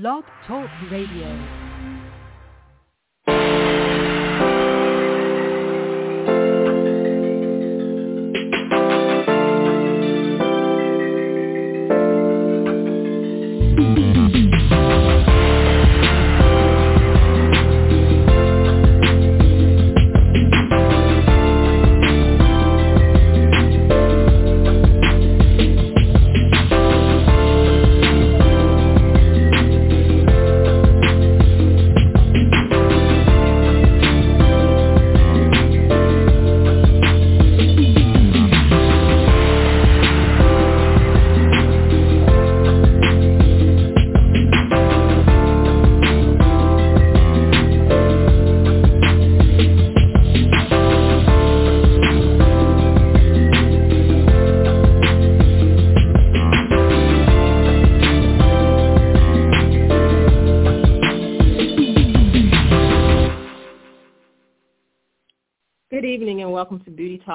Blog Talk Radio.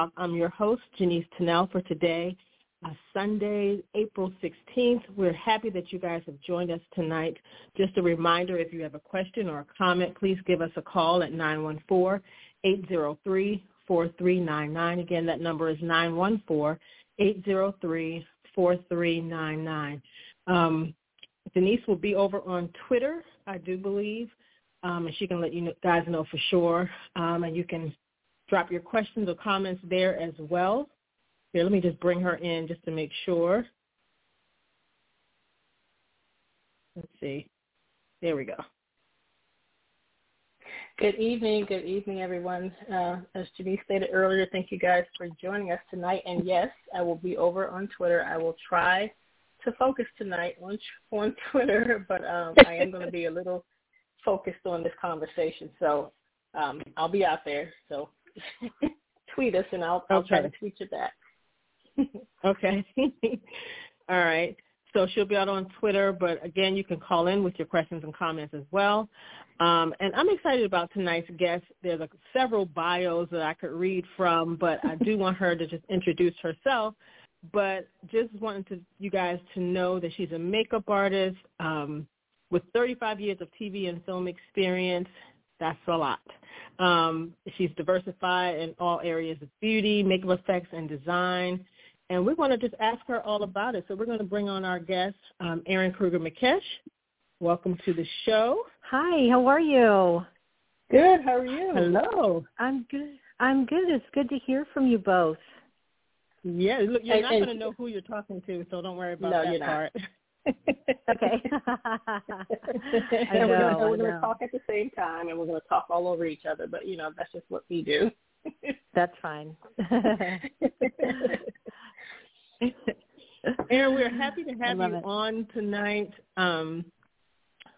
Talk. I'm your host, Janice Tennell, for today, uh, Sunday, April 16th. We're happy that you guys have joined us tonight. Just a reminder, if you have a question or a comment, please give us a call at 914-803-4399. Again, that number is 914-803-4399. Um, Denise will be over on Twitter, I do believe, um, and she can let you guys know for sure. Um, and you can drop your questions or comments there as well. Here, let me just bring her in just to make sure. Let's see. There we go. Good evening. Good evening, everyone. Uh, as Janice stated earlier, thank you guys for joining us tonight. And yes, I will be over on Twitter. I will try to focus tonight on on Twitter, but um, I am going to be a little focused on this conversation. So um, I'll be out there. So tweet us, and I'll, I'll try to tweet you back. Okay. All right. So she'll be out on Twitter, but again, you can call in with your questions and comments as well. Um, and I'm excited about tonight's guest. There's a, several bios that I could read from, but I do want her to just introduce herself. But just wanted to, you guys to know that she's a makeup artist um, with 35 years of TV and film experience. That's a lot. Um, she's diversified in all areas of beauty, makeup effects, and design. And we want to just ask her all about it. So we're going to bring on our guest, um, Eryn Krueger Mekash. Welcome to the show. Hi, how are you? Good. How are you? Hello. I'm good. I'm good. It's good to hear from you both. Yeah, look, you're And- not going to know who you're talking to, so don't worry about No, that part. Okay. I and we're know, gonna, we're gonna talk at the same time, and we're gonna talk all over each other. But you know, that's just what we do. That's fine. Eryn, we're happy to have you it. on tonight. Um,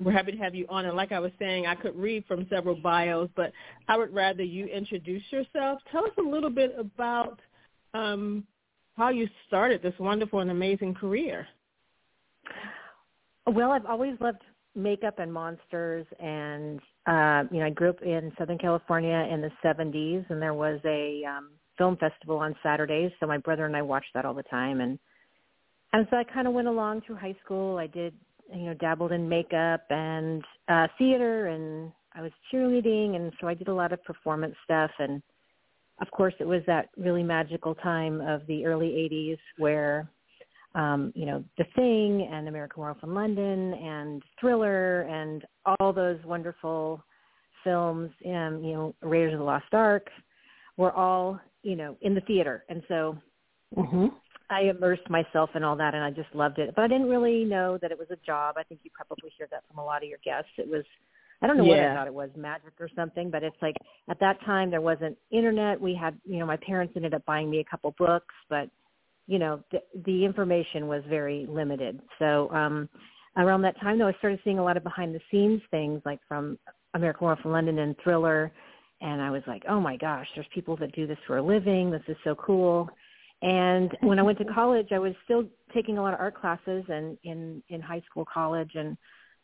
we're happy to have you on. And like I was saying, I could read from several bios, but I would rather you introduce yourself. Tell us a little bit about um, how you started this wonderful and amazing career. Well, I've always loved makeup and monsters and uh you know, I grew up in Southern California in the 70s and there was a um film festival on Saturdays, so my brother and I watched that all the time and and so I kind of went along through high school. I did, you know, dabbled in makeup and uh theater and I was cheerleading and so I did a lot of performance stuff and of course it was that really magical time of the early 80s where um, you know, The Thing and American Werewolf in London and Thriller and all those wonderful films, um, you know, Raiders of the Lost Ark were all, you know, in the theater. And so Mm-hmm. I immersed myself in all that and I just loved it. But I didn't really know that it was a job. I think you probably hear that from a lot of your guests. It was I don't know what I thought it was, magic or something, but it's like at that time there wasn't internet. We had, you know, my parents ended up buying me a couple books, but you know, the, the information was very limited. So um around that time though I started seeing a lot of behind the scenes things like from American Werewolf in London and Thriller and I was like, "Oh my gosh, there's people that do this for a living. This is so cool." And when I went to college, I was still taking a lot of art classes and in in high school, college, and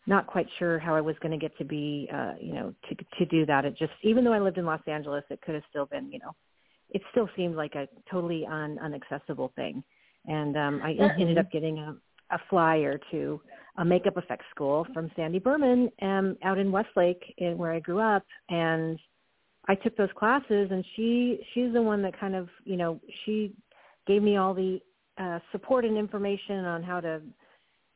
not quite sure how I was going to get to be, uh, you know, to to do that. It just, even though I lived in Los Angeles, it could have still been, you know, it still seemed like a totally un, unaccessible thing. And um, I Yeah. ended up getting a, a flyer to a makeup effects school from Sandy Berman um, out in Westlake, in, where I grew up, and I took those classes. And she she's the one that kind of you know she gave me all the uh, support and information on how to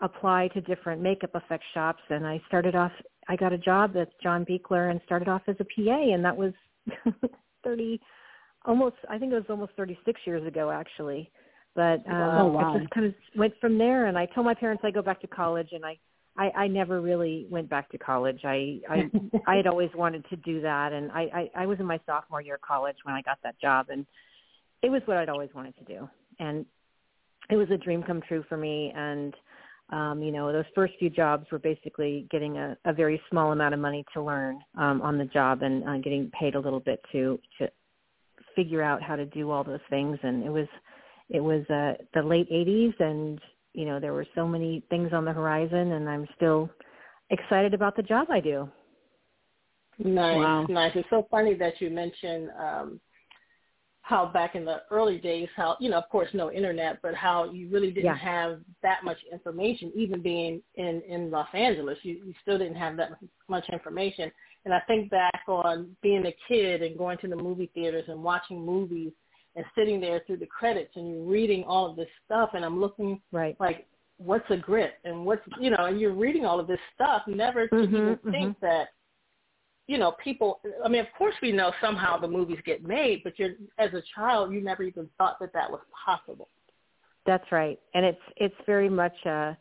apply to different makeup effects shops and I started off I got a job at John Buechler and started off as a PA and that was 30 almost I think it was almost 36 years ago actually but um oh, wow. I just kind of went from there and I told my parents I go back to college and I I, I never really went back to college. I I I had always wanted to do that, and I, I I was in my sophomore year of college when I got that job, and it was what I'd always wanted to do, and it was a dream come true for me. And um, you know, those first few jobs were basically getting a, a very small amount of money to learn um, on the job and uh, getting paid a little bit to to figure out how to do all those things. And it was it was uh, the late '80s, and you know, there were so many things on the horizon, and I'm still excited about the job I do. Nice, wow. nice. It's so funny that you mentioned um, how back in the early days, how you know, of course, no internet, but how you really didn't yeah. have that much information. Even being in in Los Angeles, you, you still didn't have that much information. And I think back on being a kid and going to the movie theaters and watching movies and sitting there through the credits and you're reading all of this stuff, and I'm looking right like what's a grit and what's you know, and you're reading all of this stuff, never to mm-hmm, even mm-hmm. think that you know, people, I mean, of course we know somehow the movies get made, but you're, as a child, you never even thought that that was possible. That's right. And it's, it's very much, uh,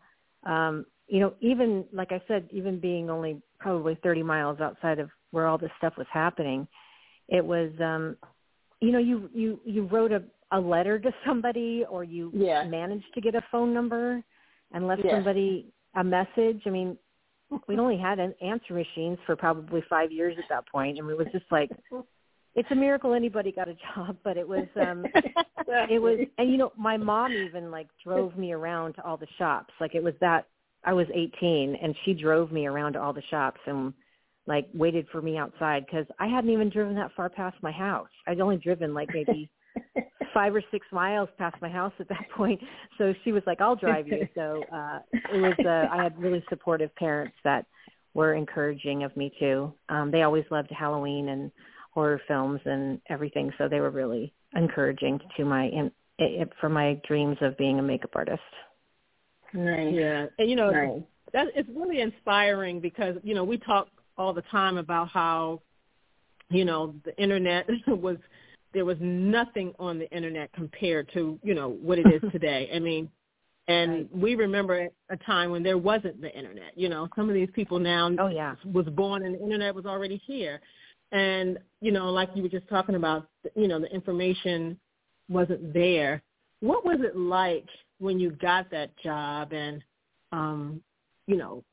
um, you know, even, like I said, even being only probably 30 miles outside of where all this stuff was happening, it was, um, you know, you, you, you wrote a, a letter to somebody or you yeah. managed to get a phone number and left yeah. somebody a message. I mean, we'd only had an answer machines for probably five years at that point, and it was just like it's a miracle anybody got a job but it was um it was and you know my mom even like drove me around to all the shops like it was that i was eighteen and she drove me around to all the shops and like waited for me outside because i hadn't even driven that far past my house i'd only driven like maybe five or six miles past my house at that point. So she was like, "I'll drive you." So uh, it was. Uh, I had really supportive parents that were encouraging of me too. Um, they always loved Halloween and horror films and everything, so they were really encouraging to my in, it, for my dreams of being a makeup artist. Nice. Yeah, and you know nice. that it's really inspiring because you know we talk all the time about how you know the internet was there was nothing on the internet compared to you know what it is today. I mean, and right. we remember a time when there wasn't the internet. You know, some of these people now oh yeah was born and the internet was already here, and you know, like you were just talking about, you know, the information wasn't there. What was it like when you got that job and, um, you know,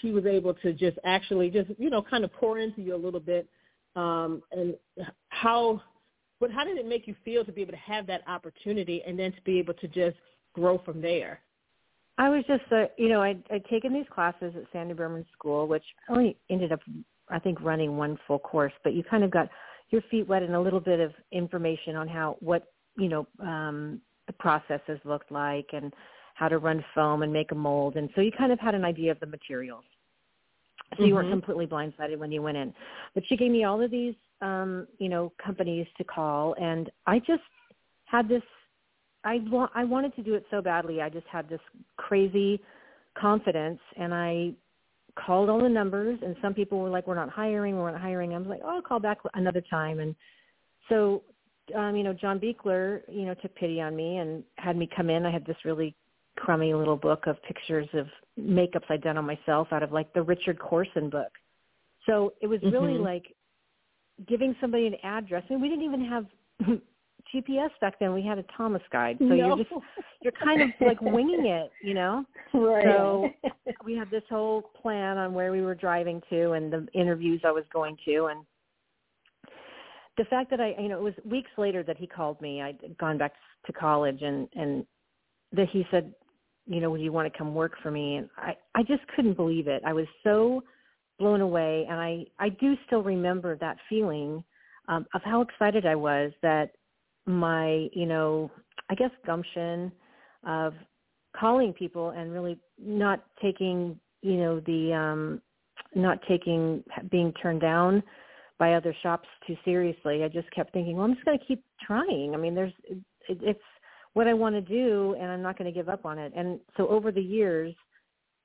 she was able to just actually just you know kind of pour into you a little bit, um, and how but how did it make you feel to be able to have that opportunity and then to be able to just grow from there? I was just, uh, you know, I'd, I'd taken these classes at Sandy Berman School, which only ended up, I think, running one full course. But you kind of got your feet wet and a little bit of information on how what you know um, the processes looked like and how to run foam and make a mold, and so you kind of had an idea of the materials. So mm-hmm. you weren't mm-hmm. completely blindsided when you went in. But she gave me all of these um, you know, companies to call, and I just had this. I wa- I wanted to do it so badly. I just had this crazy confidence, and I called all the numbers. And some people were like, "We're not hiring. We're not hiring." I was like, "Oh, I'll call back another time." And so, um, you know, John Buechler, you know, took pity on me and had me come in. I had this really crummy little book of pictures of makeups I'd done on myself out of like the Richard Corson book. So it was really mm-hmm. like giving somebody an address. I and mean, we didn't even have GPS back then. We had a Thomas guide, so no. you're just you're kind of like winging it, you know. Right. So we had this whole plan on where we were driving to and the interviews I was going to, and the fact that I, you know, it was weeks later that he called me. I'd gone back to college, and and that he said, you know, would you want to come work for me? And I I just couldn't believe it. I was so blown away and I, I do still remember that feeling um, of how excited I was that my, you know, I guess gumption of calling people and really not taking you know the um not taking being turned down by other shops too seriously. I just kept thinking, well, I'm just going to keep trying. I mean, there's it, it's what I want to do, and I'm not going to give up on it. And so over the years,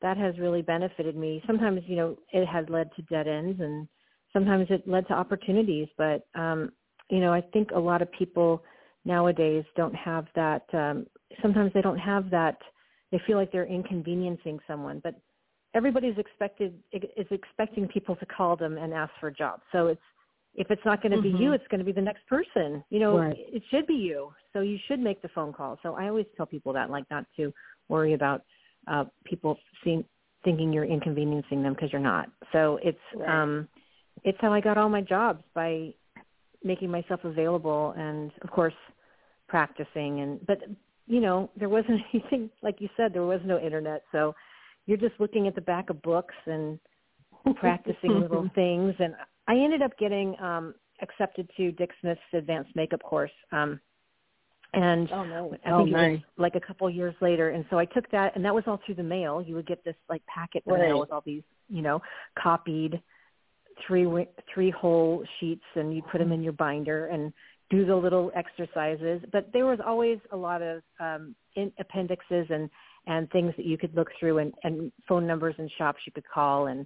that has really benefited me. Sometimes, you know, it has led to dead ends, and sometimes it led to opportunities. But um, you know, I think a lot of people nowadays don't have that. Um, sometimes they don't have that. They feel like they're inconveniencing someone, but everybody's expected is expecting people to call them and ask for a job. So it's if it's not going to mm-hmm. be you, it's going to be the next person. You know, right. it should be you. So you should make the phone call. So I always tell people that, like, not to worry about uh, people seeing, thinking you're inconveniencing them because you're not. So it's right. um, it's how I got all my jobs by making myself available and, of course, practicing. And but you know, there wasn't anything like you said. There was no internet, so you're just looking at the back of books and practicing little things. And I ended up getting um, accepted to Dick Smith's advanced makeup course. Um, and oh, no. I think oh, nice. it was like a couple of years later. And so I took that, and that was all through the mail. You would get this like packet in the mail with all these, you know, copied three three whole sheets, and you put them in your binder and do the little exercises. But there was always a lot of um, in appendixes and and things that you could look through and, and phone numbers and shops you could call and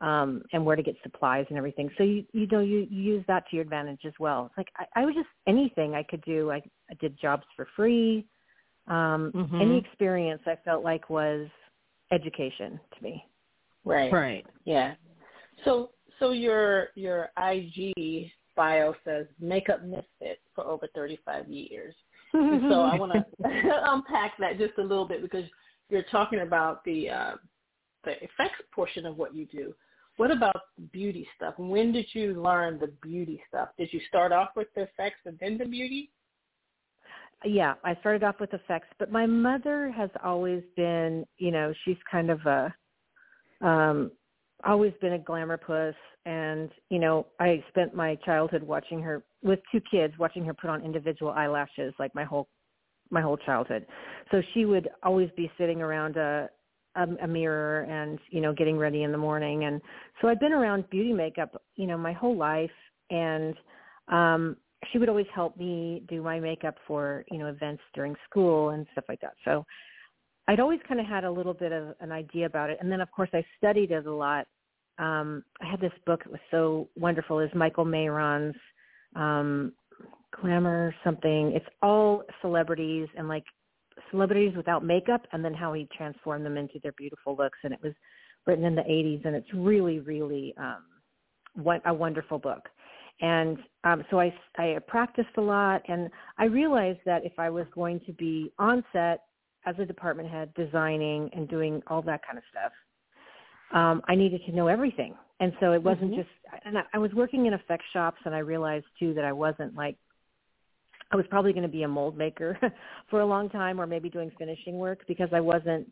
um and where to get supplies and everything. So you you know you, you use that to your advantage as well. It's like I, I was just anything I could do. I, I did jobs for free. Um mm-hmm. any experience I felt like was education to me. Right. Right. Yeah. So so your your IG bio says makeup misfit for over 35 years so I want to unpack that just a little bit because you're talking about the uh, the effects portion of what you do. What about beauty stuff? When did you learn the beauty stuff? Did you start off with the effects and then the beauty? Yeah, I started off with effects, but my mother has always been, you know, she's kind of a um always been a glamour puss and you know i spent my childhood watching her with two kids watching her put on individual eyelashes like my whole my whole childhood. So she would always be sitting around a a, a mirror and you know getting ready in the morning. And so i've been around beauty makeup you know my whole life. And um she would always help me do my makeup for you know events during school and stuff like that. So I'd always kind of had a little bit of an idea about it, and then of course I studied it a lot. Um, I had this book that was so wonderful, is Michael Maron's um, Glamour something. It's all celebrities and like celebrities without makeup, and then how he transformed them into their beautiful looks. And it was written in the 80s, and it's really, really um, what a wonderful book. And um, so I, I practiced a lot, and I realized that if I was going to be on set as a department head designing and doing all that kind of stuff um i needed to know everything and so it wasn't mm-hmm. just and I, I was working in effect shops and i realized too that i wasn't like i was probably going to be a mold maker for a long time or maybe doing finishing work because i wasn't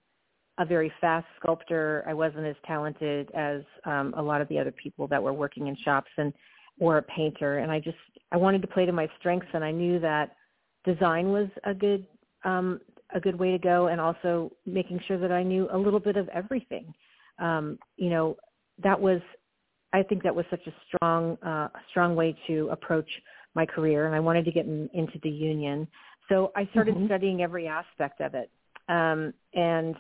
a very fast sculptor i wasn't as talented as um a lot of the other people that were working in shops and or a painter and i just i wanted to play to my strengths and i knew that design was a good um a good way to go and also making sure that I knew a little bit of everything. Um, you know, that was I think that was such a strong uh strong way to approach my career and I wanted to get in, into the union. So I started mm-hmm. studying every aspect of it. Um and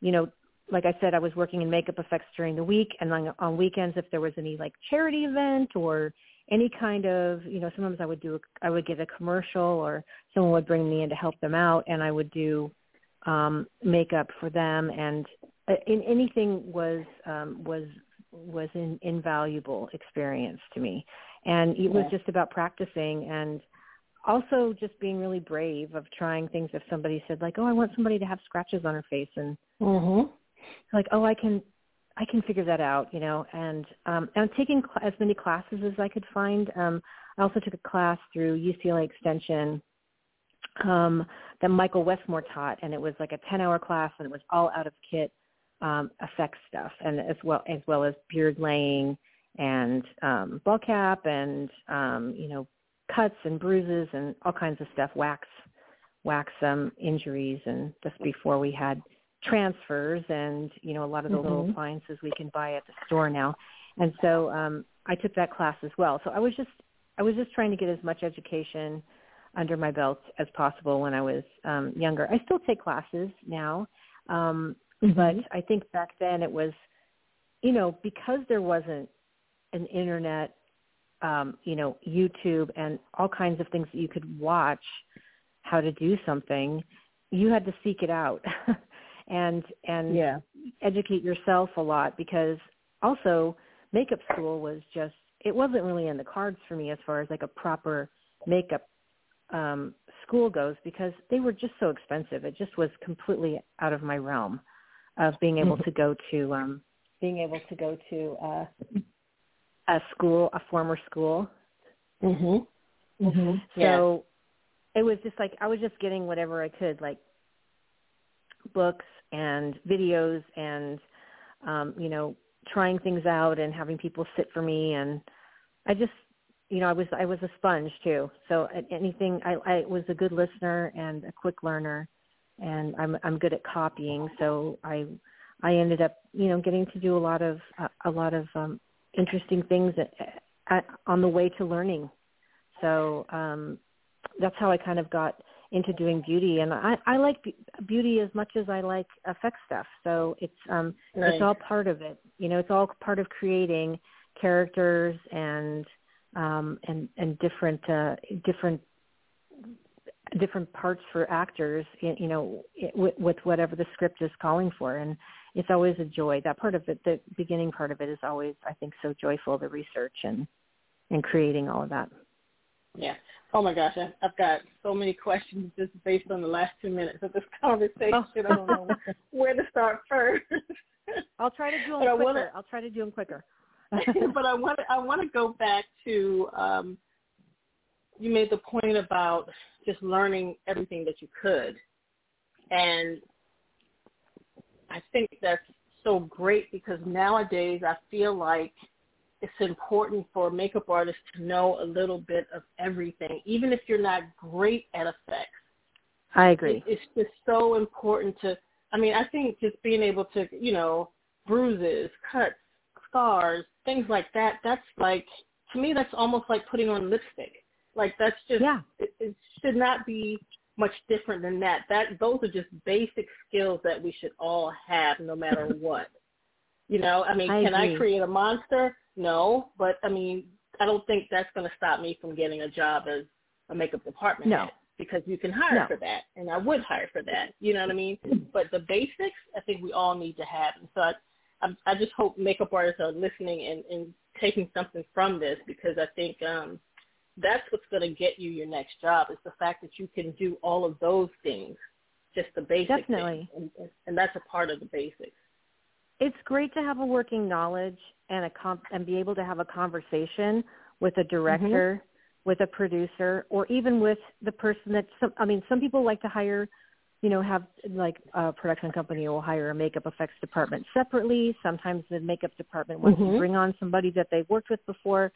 you know, like I said, I was working in makeup effects during the week and on, on weekends if there was any like charity event or any kind of you know sometimes i would do i would get a commercial or someone would bring me in to help them out and i would do um makeup for them and uh, in anything was um was was an invaluable experience to me. And it was just about practicing and also just being really brave of trying things. If somebody said like oh i want somebody to have scratches on her face and mhm like oh i can I can figure that out, you know, and um, I'm taking cl- as many classes as I could find. Um, I also took a class through UCLA Extension um, that Michael Westmore taught, and it was like a 10-hour class, and it was all out of kit um, effects stuff, and as well as well as beard laying and um, bald cap and um, you know cuts and bruises and all kinds of stuff, wax wax some injuries and just before we had transfers and you know a lot of the mm-hmm. little appliances we can buy at the store now. And so um i took that class as well. So i was just i was just trying to get as much education under my belt as possible when i was um younger. I still take classes now um mm-hmm. but i think back then it was you know because there wasn't an internet um you know youtube and all kinds of things that you could watch how to do something you had to seek it out and and yeah. educate yourself a lot because also makeup school was just it wasn't really in the cards for me as far as like a proper makeup um school goes because they were just so expensive it just was completely out of my realm of being able mm-hmm. to go to um being able to go to uh a school a former school. Mhm mhm so yeah. it was just like i was just getting whatever i could like books and videos and um, you know trying things out and having people sit for me. And I just you know I was I was a sponge too. So anything I, I was a good listener and a quick learner and I'm I'm good at copying so I I ended up you know getting to do a lot of uh, a lot of um, interesting things at, at, on the way to learning so um, that's how I kind of got into doing beauty and I I like beauty as much as I like effect stuff. So it's um right. it's all part of it. You know, it's all part of creating characters and um and and different uh different different parts for actors you know with, with whatever the script is calling for and it's always a joy that part of it the beginning part of it is always i think so joyful the research and and creating all of that yeah Oh my gosh, I, I've got so many questions just based on the last two minutes of this conversation. Oh. I don't know where to start first. I'll try to do them quicker. Wanna, I'll try to do them quicker. but I want to, I want to go back to um, you made the point about just learning everything that you could, and I think that's so great because nowadays I feel like it's important for makeup artists to know a little bit of everything, even if you're not great at effects. I agree. It's just so important to. I mean, I think just being able to, you know, bruises, cuts, scars, things like that. That's like to me, that's almost like putting on lipstick. Like that's just. Yeah. It, it should not be much different than that. That those are just basic skills that we should all have, no matter what. You know, I mean, I can agree. I create a monster? No, but I mean, I don't think that's going to stop me from getting a job as a makeup department no. head because you can hire no. for that, and I would hire for that. You know what I mean? But the basics, I think we all need to have. And so I, I, I just hope makeup artists are listening and, and taking something from this because I think um, that's what's going to get you your next job is the fact that you can do all of those things, just the basics. Definitely. And, and that's a part of the basics it's great to have a working knowledge and a comp- and be able to have a conversation with a director, mm-hmm. with a producer, or even with the person that some. I mean, some people like to hire, you know, have like a production company will hire a makeup effects department separately. Sometimes the makeup department wants mm-hmm. to bring on somebody that they've worked with before.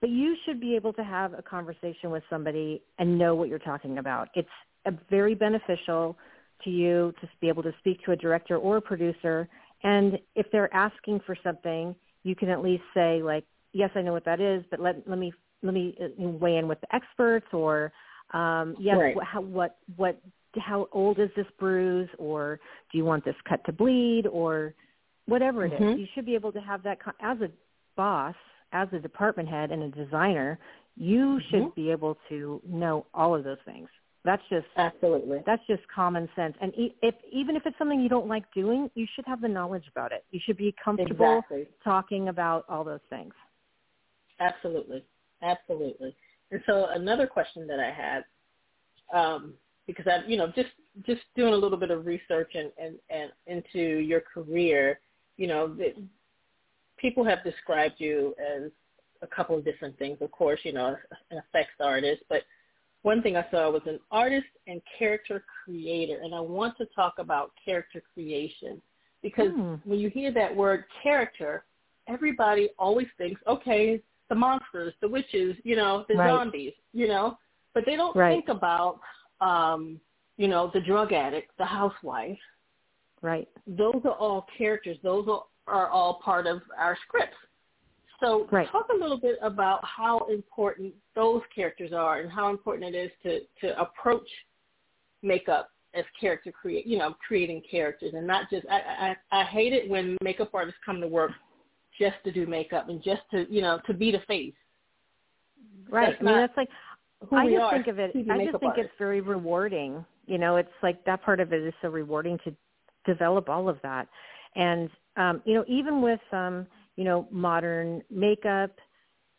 But you should be able to have a conversation with somebody and know what you're talking about. It's a very beneficial to you to be able to speak to a director or a producer and if they're asking for something, you can at least say like, yes, I know what that is, but let let me let me uh, weigh in with the experts or um, yes, right. what, how, what what how old is this bruise or do you want this cut to bleed or whatever it mm-hmm. is. You should be able to have that as a boss, as a department head and a designer. You mm-hmm. should be able to know all of those things. That's just absolutely. That's just common sense. And if even if it's something you don't like doing, you should have the knowledge about it. You should be comfortable exactly. talking about all those things. Absolutely, absolutely. And so another question that I had, um, because I, you know, just just doing a little bit of research and and, and into your career, you know, people have described you as a couple of different things. Of course, you know, an effects artist, but one thing I saw was an artist and character creator, and I want to talk about character creation because mm. when you hear that word character, everybody always thinks, okay, the monsters, the witches, you know, the right. zombies, you know, but they don't right. think about um, you know, the drug addict, the housewife. Right. Those are all characters. Those are, are all part of our scripts. So right. talk a little bit about how important those characters are and how important it is to, to approach makeup as character create, you know, creating characters and not just, I, I, I hate it when makeup artists come to work just to do makeup and just to, you know, to be the face. Right. That's I mean, that's like, I just are, think of it, I just think artists. it's very rewarding. You know, it's like that part of it is so rewarding to develop all of that. And, um, you know, even with, um, you know, modern makeup,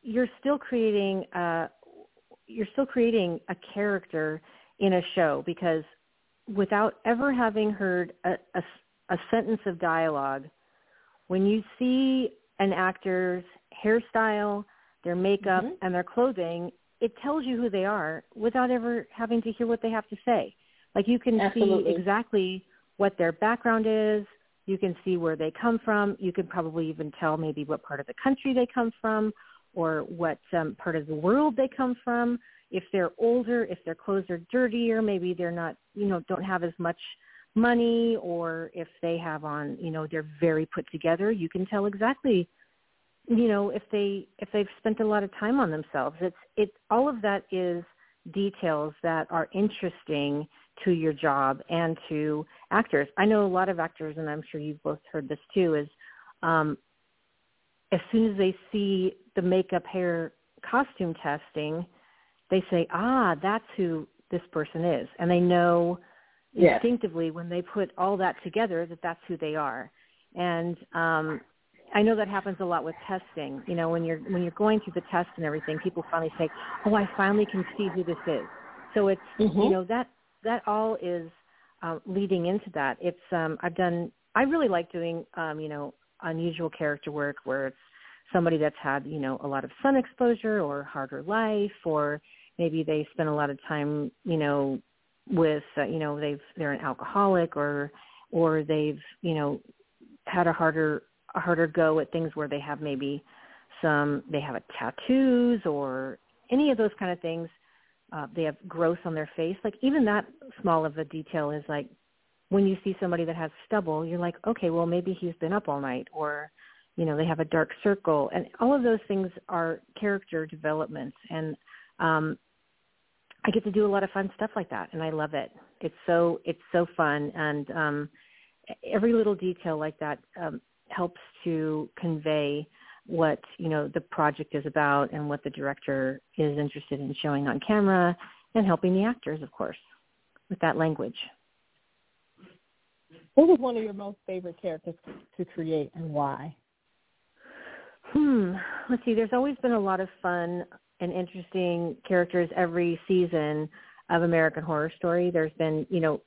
you're still creating, uh, you're still creating a character in a show because without ever having heard a, a, a sentence of dialogue, when you see an actor's hairstyle, their makeup, mm-hmm. and their clothing, it tells you who they are without ever having to hear what they have to say. Like you can Absolutely. see exactly what their background is. You can see where they come from. You can probably even tell maybe what part of the country they come from or what um, part of the world they come from. If they're older, if their clothes are dirtier, maybe they're not, you know, don't have as much money or if they have on, you know, they're very put together, you can tell exactly you know if they if they've spent a lot of time on themselves it's it all of that is details that are interesting to your job and to actors i know a lot of actors and i'm sure you've both heard this too is um as soon as they see the makeup hair costume testing they say ah that's who this person is and they know yes. instinctively when they put all that together that that's who they are and um I know that happens a lot with testing. You know, when you're when you're going through the test and everything, people finally say, "Oh, I finally can see who this is." So it's mm-hmm. you know that that all is uh, leading into that. It's um, I've done. I really like doing um, you know unusual character work where it's somebody that's had you know a lot of sun exposure or harder life, or maybe they spend a lot of time you know with uh, you know they've they're an alcoholic or or they've you know had a harder a harder go at things where they have maybe some they have a tattoos or any of those kind of things. Uh, they have growth on their face. Like even that small of a detail is like when you see somebody that has stubble, you're like, okay, well maybe he's been up all night, or you know they have a dark circle, and all of those things are character developments. And um, I get to do a lot of fun stuff like that, and I love it. It's so it's so fun, and um, every little detail like that um, helps to convey what you know the project is about and what the director is interested in showing on camera and helping the actors of course with that language. What was one of your most favorite characters to create and why? Hmm. Let's see. There's always been a lot of fun and interesting characters every season of american horror story. There's been you know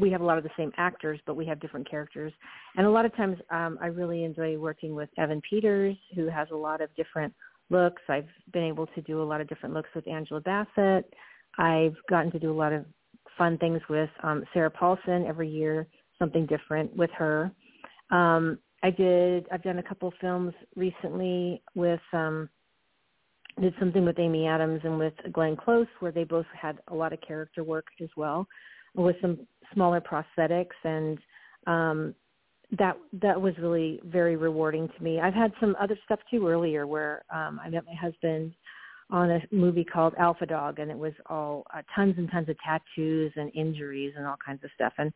we have a lot of the same actors, but we have different characters. And a lot of times um, I really enjoy working with Evan Peters, who has a lot of different looks. I've been able to do a lot of different looks with Angela Bassett. I've gotten to do a lot of fun things with um, Sarah Paulson every year, something different with her. Um, I did. I've done a couple films recently with. Um, did something with Amy Adams and with Glenn Close, where they both had a lot of character work as well with some smaller prosthetics and um that that was really very rewarding to me. I've had some other stuff too earlier where um I met my husband on a movie called Alpha Dog and it was all uh, tons and tons of tattoos and injuries and all kinds of stuff. And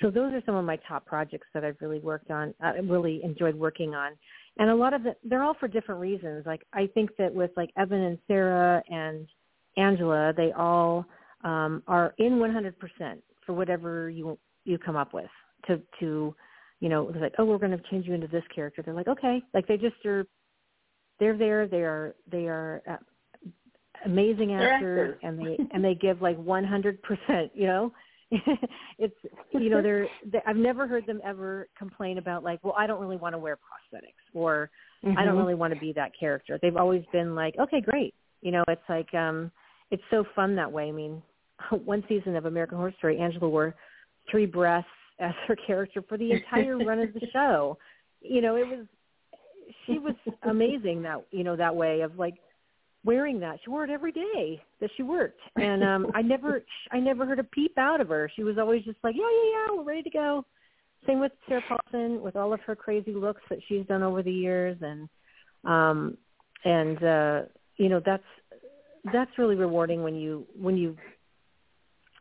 so those are some of my top projects that I've really worked on uh, really enjoyed working on. And a lot of it they're all for different reasons. Like I think that with like Evan and Sarah and Angela they all um, are in 100% for whatever you you come up with to to you know it's like oh we're going to change you into this character. They're like okay. Like they just are they're there they are they are uh, amazing actors, actors. and they and they give like 100% you know? It's you know they're they, I've never heard them ever complain about like well I don't really want to wear prosthetics or mm-hmm. I don't really want to be that character. They've always been like okay great. You know it's like um it's so fun that way. I mean one season of American Horror Story, Angela wore three breasts as her character for the entire run of the show. You know, it was she was amazing that you know that way of like wearing that. She wore it every day that she worked, and um I never I never heard a peep out of her. She was always just like, yeah, yeah, yeah, we're ready to go. Same with Sarah Paulson with all of her crazy looks that she's done over the years, and um and uh you know that's that's really rewarding when you when you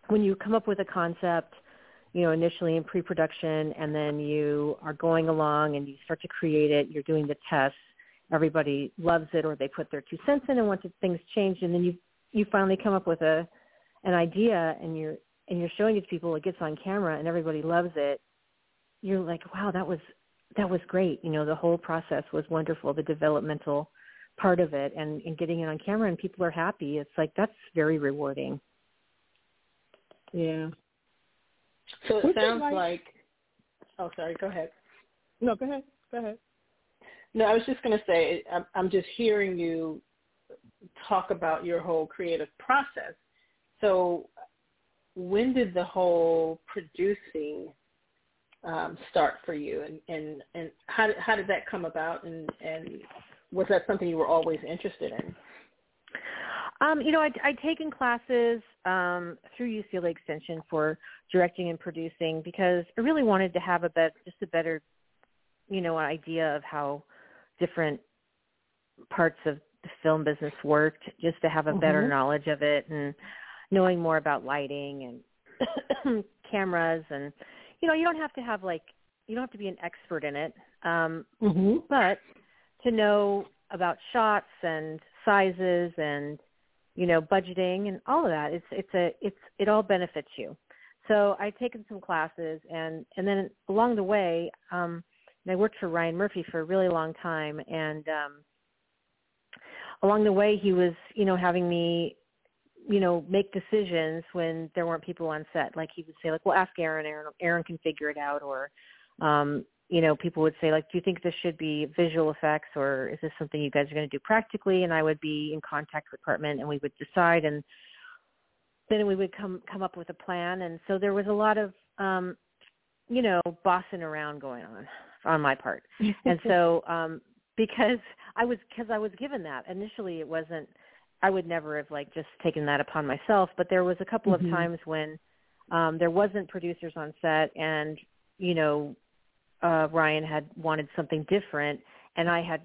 when you come up with a concept you know initially in pre-production and then you are going along and you start to create it you're doing the tests everybody loves it or they put their two cents in and want things changed and then you you finally come up with a an idea and you're and you're showing it to people it gets on camera and everybody loves it you're like wow that was that was great. You know the whole process was wonderful the developmental part of it and, and getting it on camera and people are happy. It's like that's very rewarding yeah. So it sounds like, like oh sorry go ahead. No go ahead go ahead. No, I was just going to say, I'm, I'm just hearing you talk about your whole creative process. So when did the whole producing um, start for you, and and and how did, how did that come about, and and was that something you were always interested in? Um, you know, I'd, I'd taken classes um, through UCLA Extension for directing and producing because I really wanted to have a bet, just a better, you know, idea of how different parts of the film business worked just to have a better mm-hmm. knowledge of it and knowing more about lighting and cameras and you know you don't have to have like you don't have to be an expert in it um mm-hmm. but to know about shots and sizes and you know budgeting and all of that it's it's a it's it all benefits you so i've taken some classes and and then along the way um I worked for Ryan Murphy for a really long time and um along the way he was, you know, having me you know, make decisions when there weren't people on set. Like he would say, like, "Well, ask Eryn. Eryn, Eryn can figure it out." Or, um, you know, people would say, like, "Do you think this should be visual effects, or is this something you guys are going to do practically?" And I would be in contact with department, and we would decide, and then we would come come up with a plan. And so there was a lot of, um, you know, bossing around going on on my part. and so um because I was because I was given that initially it wasn't I would never have like just taken that upon myself, but there was a couple mm-hmm. of times when um there wasn't producers on set and you know uh Ryan had wanted something different and I had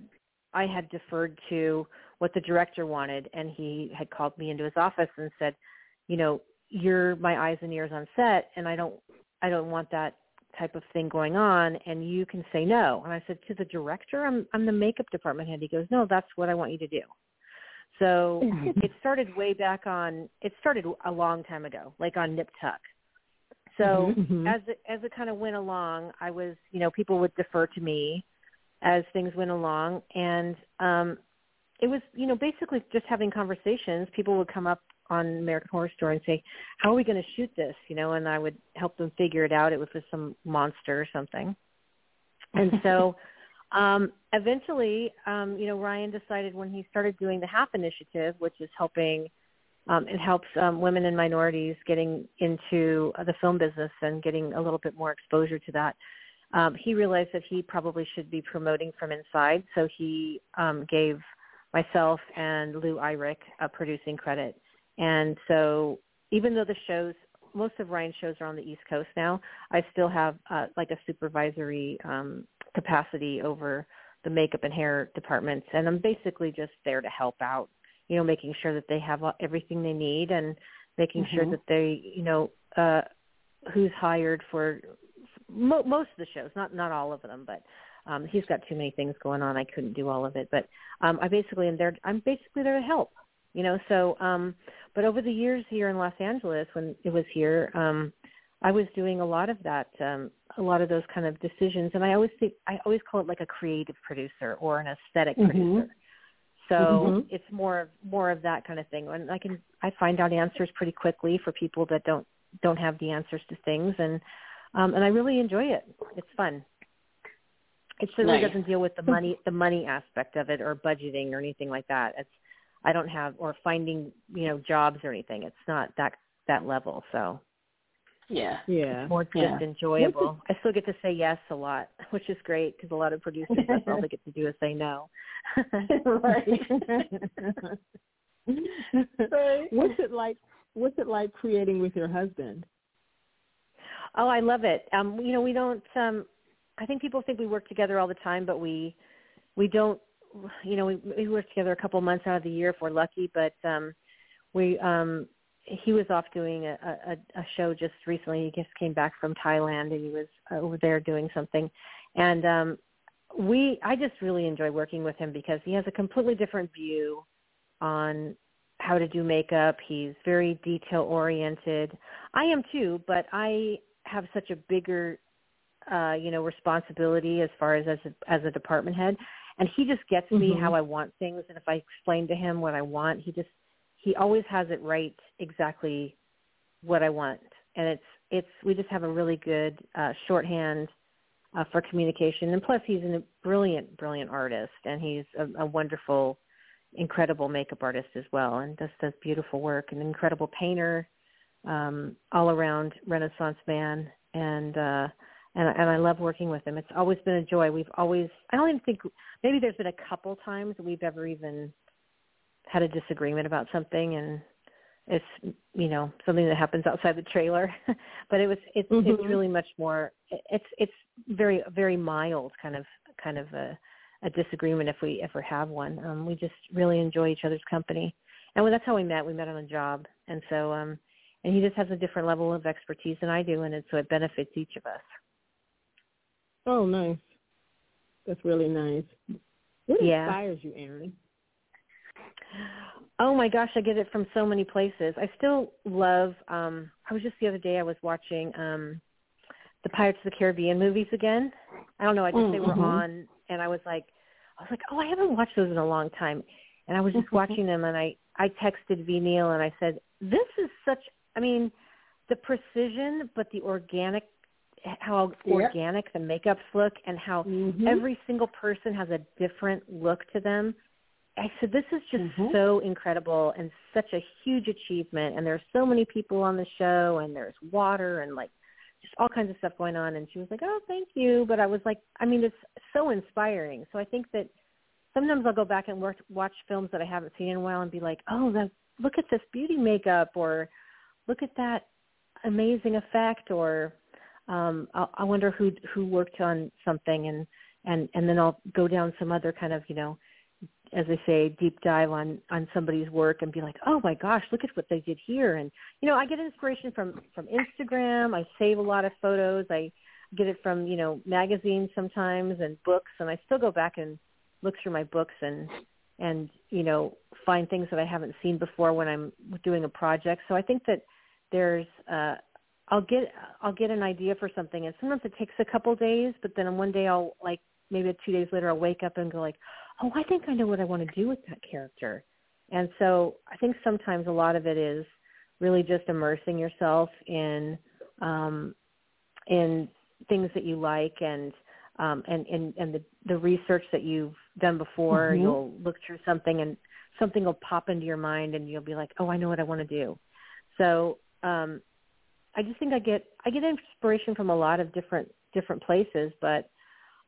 I had deferred to what the director wanted and he had called me into his office and said, you know, you're my eyes and ears on set and I don't I don't want that type of thing going on and you can say no. And I said, to the director, I'm, I'm the makeup department head. He goes, no, that's what I want you to do. So it started way back on, it started a long time ago, like on Nip Tuck. So mm-hmm, as it, as it kind of went along, I was, you know, people would defer to me as things went along. And um, it was, you know, basically just having conversations. People would come up on American Horror Story and say, "How are we going to shoot this?" You know, and I would help them figure it out. It was with some monster or something, and so um, eventually, um, you know, Ryan decided when he started doing the Half initiative, which is helping. Um, it helps um, women and minorities getting into uh, the film business and getting a little bit more exposure to that. Um, he realized that he probably should be promoting from inside, so he um, gave myself and Lou Eyrich a producing credit. And so even though the shows, most of Ryan's shows are on the East Coast now, I still have uh, like a supervisory um, capacity over the makeup and hair departments. And I'm basically just there to help out, you know, making sure that they have everything they need and making mm-hmm. sure that they, you know, uh, who's hired for mo- most of the shows, not not all of them, but um, he's got too many things going on. I couldn't do all of it, but um, I basically am there. I'm basically there to help you know so um but over the years here in los angeles when it was here um i was doing a lot of that um a lot of those kind of decisions and i always think i always call it like a creative producer or an aesthetic mm-hmm. producer so mm-hmm. it's more of more of that kind of thing and i can i find out answers pretty quickly for people that don't don't have the answers to things and um and i really enjoy it it's fun it certainly nice. doesn't deal with the money the money aspect of it or budgeting or anything like that it's I don't have or finding you know jobs or anything. It's not that that level. So Yeah. Yeah. It's more just yeah. enjoyable. I still get to say yes a lot, which is great because a lot of producers that's all they get to do is say no. right. What's it like? What's it like creating with your husband? Oh, I love it. Um, you know, we don't. Um, I think people think we work together all the time, but we we don't. You know, we, we work together a couple months out of the year if we're lucky, but um, we um, he was off doing a, a, a show just recently. He just came back from Thailand and he was over there doing something, and um, we I just really enjoy working with him because he has a completely different view on how to do makeup. He's very detail oriented. I am too, but I have such a bigger uh, you know, responsibility as far as as a, as a department head. And he just gets me mm-hmm. how I want things and if I explain to him what I want, he just he always has it right exactly what I want. And it's it's we just have a really good uh shorthand uh, for communication. And plus, he's a brilliant, brilliant artist, and he's a, a wonderful, incredible makeup artist as well, and just does beautiful work. An incredible painter, um, all around Renaissance man, and uh, and and I love working with him. It's always been a joy. We've always I don't even think maybe there's been a couple times we've ever even had a disagreement about something, and it's you know something that happens outside the trailer. But it was it's mm-hmm. it's really much more it's it's very very mild kind of kind of a a disagreement if we we have one. Um we just really enjoy each other's company. And well, that's how we met. We met on a job. And so um and he just has a different level of expertise than I do and it so it benefits each of us. Oh nice. That's really nice. What yeah. inspires you Eryn Oh my gosh, I get it from so many places. I still love um I was just the other day I was watching um the Pirates of the Caribbean movies again. I don't know, I just mm-hmm. they were on and I was like I was like, "Oh, I haven't watched those in a long time." And I was just watching them and I I texted Vé Neill and I said, "This is such I mean, the precision but the organic how yep. organic the makeups look and how mm-hmm. every single person has a different look to them I said, this is just mm-hmm. so incredible and such a huge achievement. And there's so many people on the show and there's water and like just all kinds of stuff going on. And she was like, oh, thank you. But I was like, I mean, it's so inspiring. So I think that sometimes I'll go back and work, watch films that I haven't seen in a while and be like, oh, that, look at this beauty makeup or look at that amazing effect or um, I, I wonder who who worked on something and and and then I'll go down some other kind of you know as I say, deep dive on on somebody's work and be like, oh my gosh, look at what they did here. And you know, I get inspiration from from Instagram. I save a lot of photos. I get it from you know magazines sometimes and books, and I still go back and look through my books and and you know find things that I haven't seen before when I'm doing a project. So I think that there's uh I'll get I'll get an idea for something and sometimes it takes a couple days, but then one day I'll like maybe two days later I'll wake up and go like, oh, I think I know what I want to do with that character. And so I think sometimes a lot of it is really just immersing yourself in um, in things that you like and um, and, and, and the, the research that you've done before. Mm-hmm. You'll look through something and something will pop into your mind and you'll be like, oh, I know what I want to do. So um, I just think I get I get inspiration from a lot of different different places, but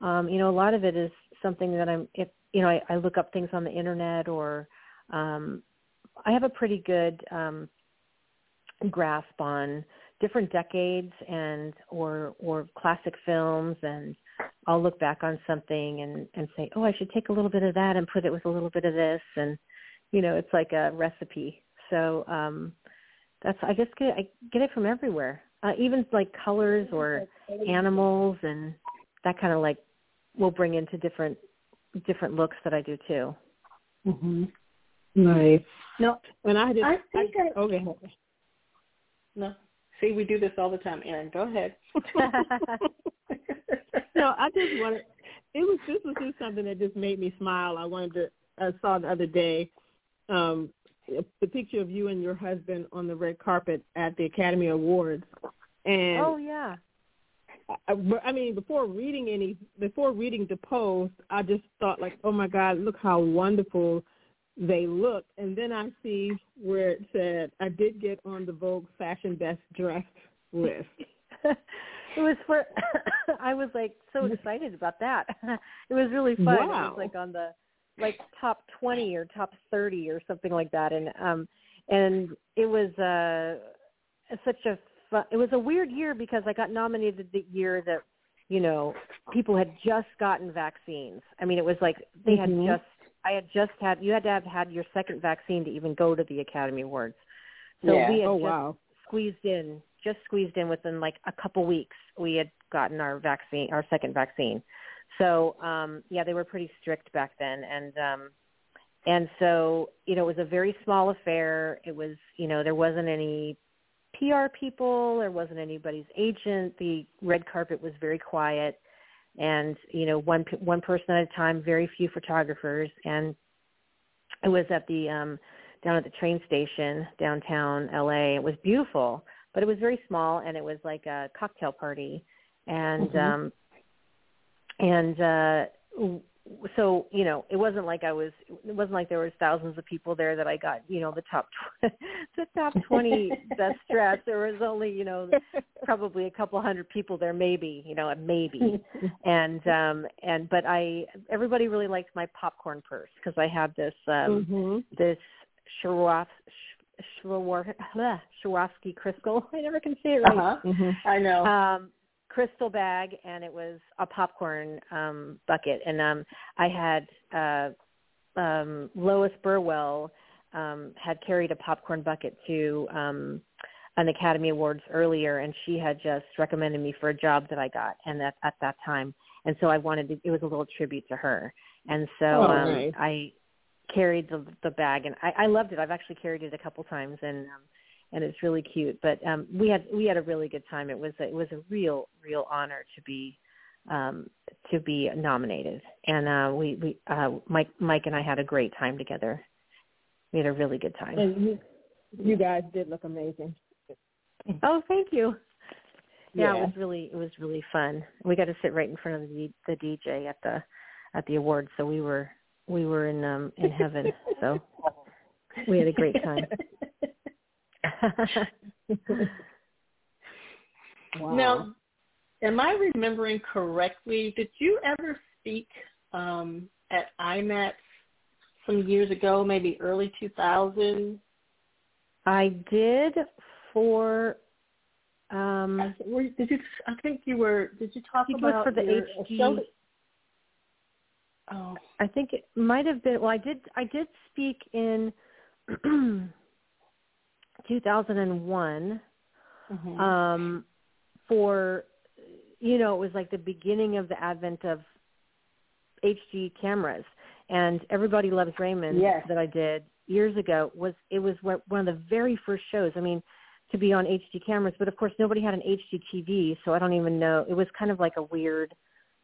um, you know, a lot of it is something that I'm if you know, I, I look up things on the internet or um, I have a pretty good um, grasp on different decades and or or classic films and I'll look back on something and and say, "Oh, I should take a little bit of that and put it with a little bit of this." And you know, it's like a recipe. So, um that's I just get I get it from everywhere. Uh, even like colors or animals and that kind of like will bring into different different looks that I do too. Mhm. Nice. No, when I did, I think I, I okay. No, see, we do this all the time. Eryn, go ahead. no, I just wanted. It was this was just something that just made me smile. I wanted to. I saw the other day um the picture of you and your husband on the red carpet at the Academy Awards. And oh yeah, I, I mean, before reading any, before reading the post, I just thought like, oh my God, look how wonderful they look. And then I see where it said, I did get on the Vogue Fashion Best Dressed list? it was for I was like so excited about that. it was really fun. Wow. It was like on the like top 20 or top 30 or something like that and um and it was uh such a fun, it was a weird year because I got nominated the year that you know people had just gotten vaccines. I mean it was like they Mhm. had just I had just had you had to have had your second vaccine to even go to the Academy Awards. So Yeah. we had Oh just wow. squeezed in, just squeezed in within like a couple weeks. We had gotten our vaccine, our second vaccine. So um, yeah, they were pretty strict back then, and um, and so you know it was a very small affair. It was you know there wasn't any PR people, there wasn't anybody's agent. The red carpet was very quiet, and you know one one person at a time, very few photographers, and it was at the um down at the train station downtown LA. It was beautiful, but it was very small and it was like a cocktail party. And Mhm. um and uh so, you know, it wasn't like I was it wasn't like there was thousands of people there that I got, you know, the top tw- the top 20 best dressed. There was only, you know, probably a couple hundred people there maybe, you know, maybe and um and but i everybody really liked my popcorn purse because i had this um Mhm. this Swarovski Swarovski crystal i never can say it right Uh-huh. Mhm. I know. um crystal bag and it was a popcorn um bucket. And um i had uh um lois burwell um had carried a popcorn bucket to um an academy awards earlier and she had just recommended me for a job that i got and that at that time. And so i wanted to it was a little tribute to her. And so Oh, um nice. i carried the the bag and i i loved it. I've actually carried it a couple times and um and it's really cute. But um, we had we had a really good time. It was a, it was a real real honor to be um, to be nominated, and uh, we we uh, Mike Mike and I had a great time together. We had a really good time. And you, you guys did look amazing. Oh, thank you. Yeah, Yeah. it was really it was really fun. We got to sit right in front of the the DJ at the at the awards, so we were we were in um in heaven. So we had a great time. Wow. Now, am I remembering correctly? Did you ever speak um, at IMATS some years ago, maybe early 2000? I did for um did you? I think you were. Did you talk I think it was about for the your, a HD. show Oh, I think it might have been. Well, I did. I did speak in 2001 mhm. um, for, you know, it was like the beginning of the advent of HD cameras, and Everybody Loves Raymond Yes. that I did years ago was it was one one of the very first shows. I mean, to be on HD cameras, but of course nobody had an HD TV, so I don't even know. It was kind of like a weird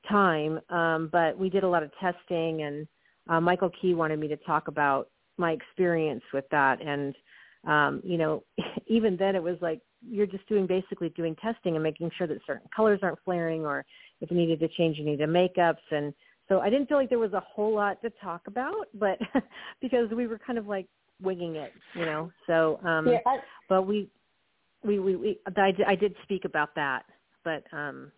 time, um, but we did a lot of testing, and uh, Michael Key wanted me to talk about my experience with that, and um, you know, even then it was like you're just doing basically doing testing and making sure that certain colors aren't flaring, or if you needed to change any of the makeups, and so I didn't feel like there was a whole lot to talk about, but because we were kind of like winging it, you know. So, um, yeah, I, but we, we, we, we I, did, I did speak about that, but um,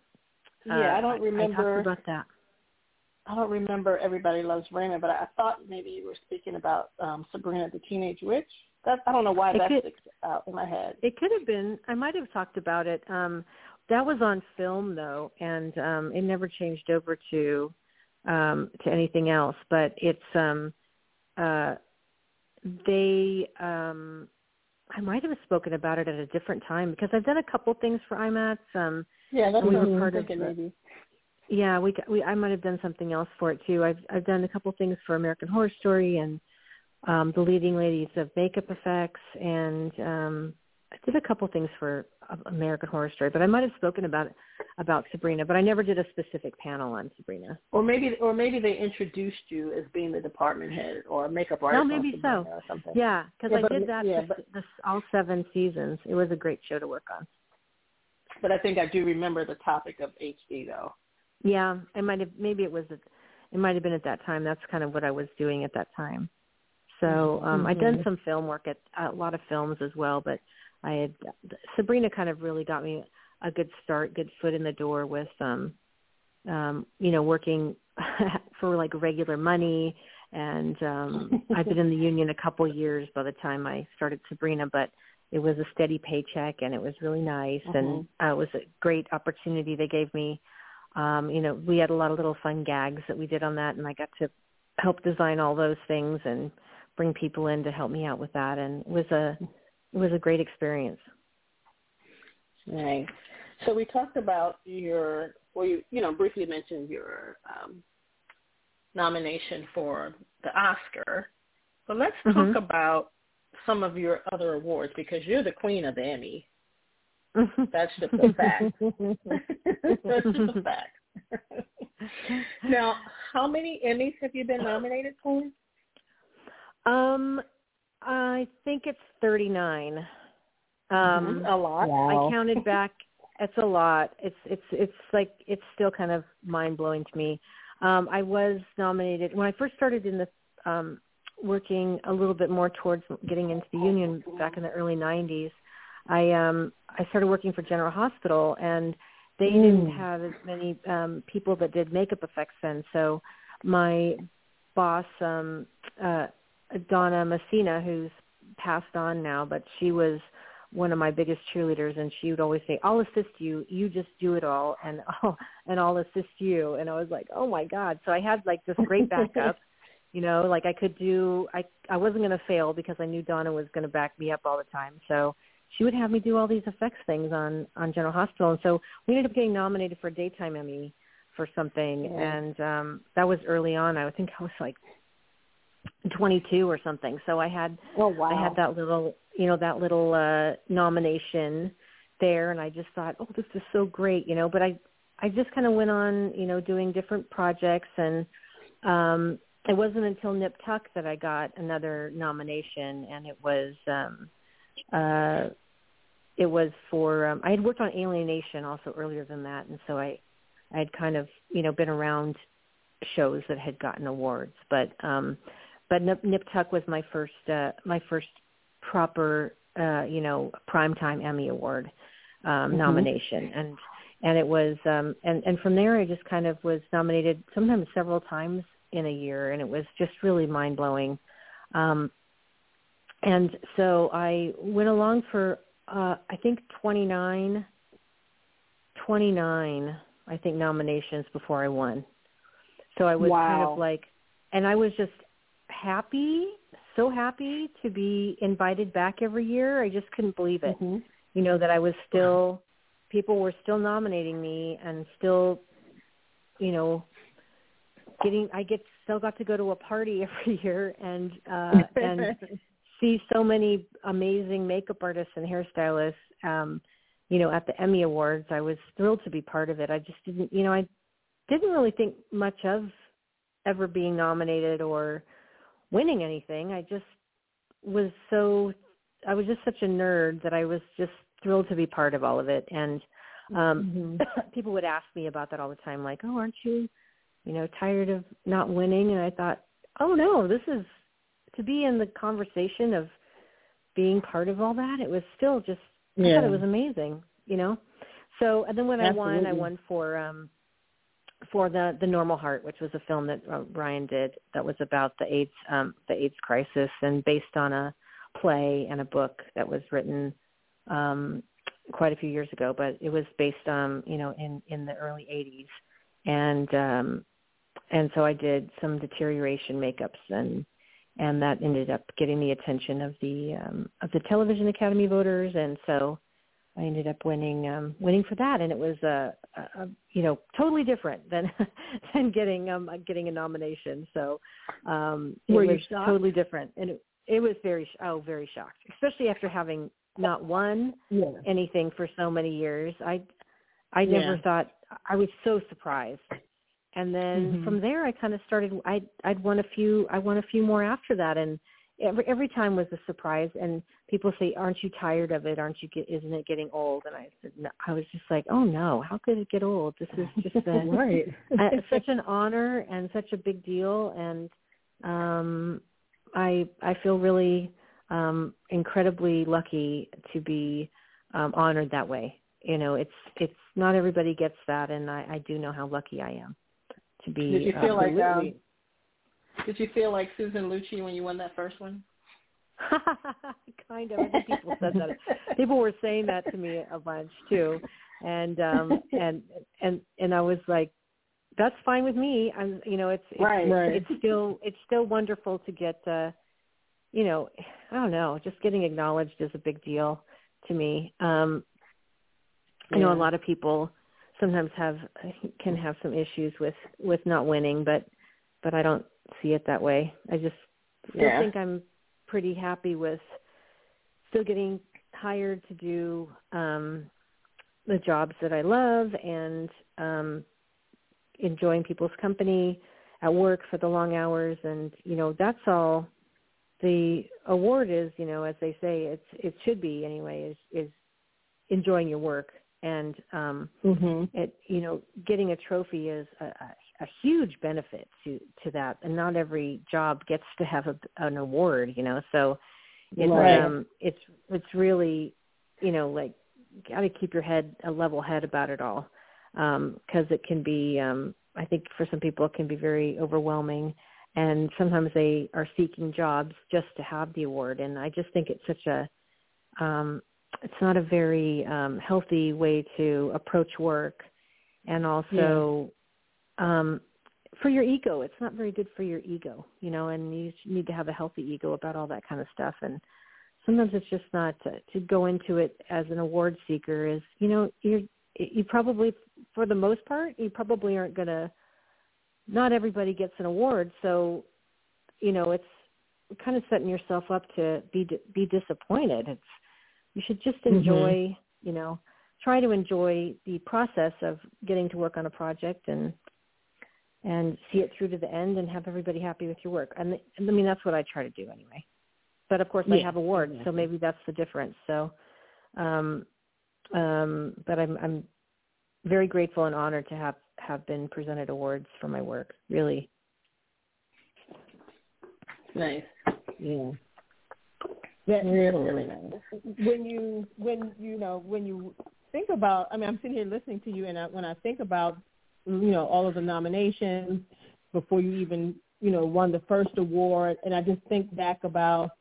yeah. uh, I don't remember. I talked about that. I don't remember Everybody Loves Raymond, but I thought maybe you were speaking about um, Sabrina the Teenage Witch. That I don't know why It that could- sticks out in my head. It could have been. I might have talked about it. Um, that was on film though, and um, it never changed over to um, to anything else. But it's um, uh, they. Um, I might have spoken about it at a different time because I've done a couple things for IMATS. Um, Yeah, that's we what I'm part of thinking. the- maybe. yeah, we we I might have done something else for it too. I've I've done a couple things for American Horror Story and um, the leading ladies of makeup effects, and um, I did a couple things for American Horror Story. But I might have spoken about about Sabrina, but I never did a specific panel on Sabrina. Or maybe, or maybe they introduced you as being the department head or makeup artist. No, maybe so. Or something. Yeah, because Yeah, I did that yeah, but- this all seven seasons. It was a great show to work on. But I think I do remember the topic of HD though. Yeah, it might have. Maybe it was. It might have been at that time. That's kind of what I was doing at that time. So um, I'd done Mhm. some film work at a lot of films as well, but I had Sabrina kind of really got me a good start, good foot in the door with um um you know working for like regular money and um I've been in the union a couple years by the time I started Sabrina but it was a steady paycheck and it was really nice mm-hmm. and uh, it was a great opportunity they gave me um you know we had a lot of little fun gags that we did on that and I got to help design all those things and bring people in to help me out with that and it was a it was a great experience nice so we talked about your well you you know briefly mentioned your um nomination for the Oscar. But let's mm-hmm. talk about some of your other awards because you're the queen of the Emmy. That's just a fact. That's just a fact. now, how many Emmys have you been nominated for? Um, I think it's 39. Um, mm-hmm. a lot. Wow. I counted back. It's a lot. It's it's it's like it's still kind of mind blowing to me. Um, I was nominated when I first started in the um, working a little bit more towards getting into the union back in the early 90s. I um, I started working for General Hospital, and they mm. didn't have as many um, people that did makeup effects then. So my boss, um, uh, Donna Messina, who's passed on now, but she was one of my biggest cheerleaders and she would always say i'll assist you. You just do it all and i'll and i'll assist you. And i was like oh my god. So i had like this great backup you know like i could do i i wasn't going to fail because i knew donna was going to back me up all the time. So she would have me do all these effects things on on general hospital. And so we ended up getting nominated for a daytime emmy for something. Yeah. and um that was early on. I think i was like 22 or something. So i had oh wow i had that little you know that little uh nomination there and I just thought, "Oh, this is so great," you know, but I I just kind of went on, you know, doing different projects and um it wasn't until Nip Tuck that I got another nomination and it was um uh it was for um I had worked on Alien Nation also earlier than that and so I I had kind of, you know, been around shows that had gotten awards, but um but Nip, Nip Tuck was my first uh my first proper uh, you know primetime Emmy Award um, mm-hmm. nomination, and and it was um, and and from there I just kind of was nominated sometimes several times in a year, and it was just really mind blowing. Um, and so I went along for uh, I think 29, 29 I think nominations before I won. So I was wow. kind of like, and I was just happy so happy to be invited back every year. I just couldn't believe it. Mm-hmm. You know that I was still people were still nominating me and still you know getting I get still got to go to a party every year and uh and see so many amazing makeup artists and hairstylists um you know at the Emmy Awards. I was thrilled to be part of it. I just didn't you know I didn't really think much of ever being nominated or winning anything. I just was so I was just such a nerd that I was just thrilled to be part of all of it. And um mm-hmm. people would ask me about that all the time, like, "Oh, aren't you, you know, tired of not winning?" And I thought, "Oh no, this is to be in the conversation of being part of all that. It was still just yeah. I thought it was amazing, you know." So and then when Absolutely. I won, I won for um for the the Normal Heart, which was a film that uh, Ryan did that was about the AIDS um, the AIDS crisis and based on a play and a book that was written um, quite a few years ago, but it was based um you know in in the early 80s and um and so I did some deterioration makeups and and that ended up getting the attention of the um of the television academy voters. And so I ended up winning um winning for that. And it was uh, a, a you know totally different than than getting um getting a nomination. So um it Were was totally different. And it, it was very oh very shocked especially after having not won yeah. anything for so many years. I I never thought I was so surprised. And then mm-hmm. from there I kind of started i'd I'd won a few I won a few more after that. And every every time was a surprise and people say aren't you tired of it? Aren't you get isn't it getting old? And i said no. I was just like oh no. How could it get old? This is just a, right. such an honor and such a big deal and um i i feel really um, incredibly lucky to be um, honored that way. You know, it's it's not everybody gets that, and I, I do know how lucky I am to be. Did you feel uh, like um, Did you feel like Susan Lucci when you won that first one? kind of. I think people said that. people were saying that to me a bunch too, and um and and and I was like, that's fine with me. I'm, you know, it's it's, right, right. it's still it's still wonderful to get, uh you know, I don't know, just getting acknowledged is a big deal to me. Um I know a lot of people sometimes have can have some issues with with not winning, but but I don't see it that way. I just still yeah. think I'm pretty happy with still getting hired to do um the jobs that I love and um enjoying people's company at work for the long hours and you know that's all the award is you know as they say it's it should be anyway is is enjoying your work and um mm-hmm. it you know getting a trophy is a, a, a huge benefit to to that and not every job gets to have a, an award you know so it's right. um it's it's really you know like got to keep your head a level head about it all because um, it can be um, I think for some people it can be very overwhelming and sometimes they are seeking jobs just to have the award and I just think it's such a um, it's not a very um, healthy way to approach work and also. Um, for your ego it's not very good for your ego you know and you need to have a healthy ego about all that kind of stuff and sometimes it's just not to, to go into it as an award seeker is you know you're you probably for the most part you probably aren't going to not everybody gets an award so you know it's kind of setting yourself up to be be disappointed it's you should just Mm-hmm. enjoy mm-hmm. you know try to enjoy the process of getting to work on a project and and see it through to the end and have everybody happy with your work and i mean that's what i try to do anyway but of course yeah. I have awards, so maybe that's the difference. So, um, um, but I'm I'm very grateful and honored to have have been presented awards for my work. Really. Nice. Yeah. That, really, really nice. When you when you know when you think about, I mean, I'm sitting here listening to you, and I, when I think about, you know, all of the nominations before you even, you know, won the first award, and I just think back about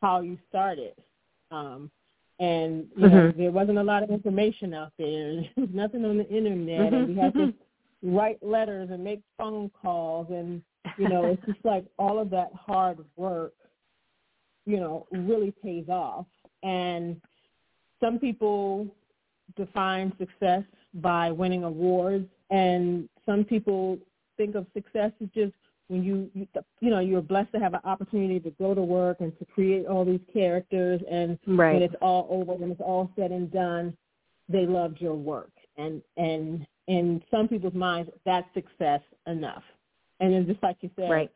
how you started. Um, and you mm-hmm. know, there wasn't a lot of information out there. There was nothing on the internet, mm-hmm. and we had to write letters and make phone calls, and you know, it's just like all of that hard work, you know, really pays off. And some people define success by winning awards, and some people think of success as just when you, you you know you're blessed to have an opportunity to go to work and to create all these characters and right. when it's all over when it's all said and done they loved your work and and in some people's minds that's success enough and then just like you said right.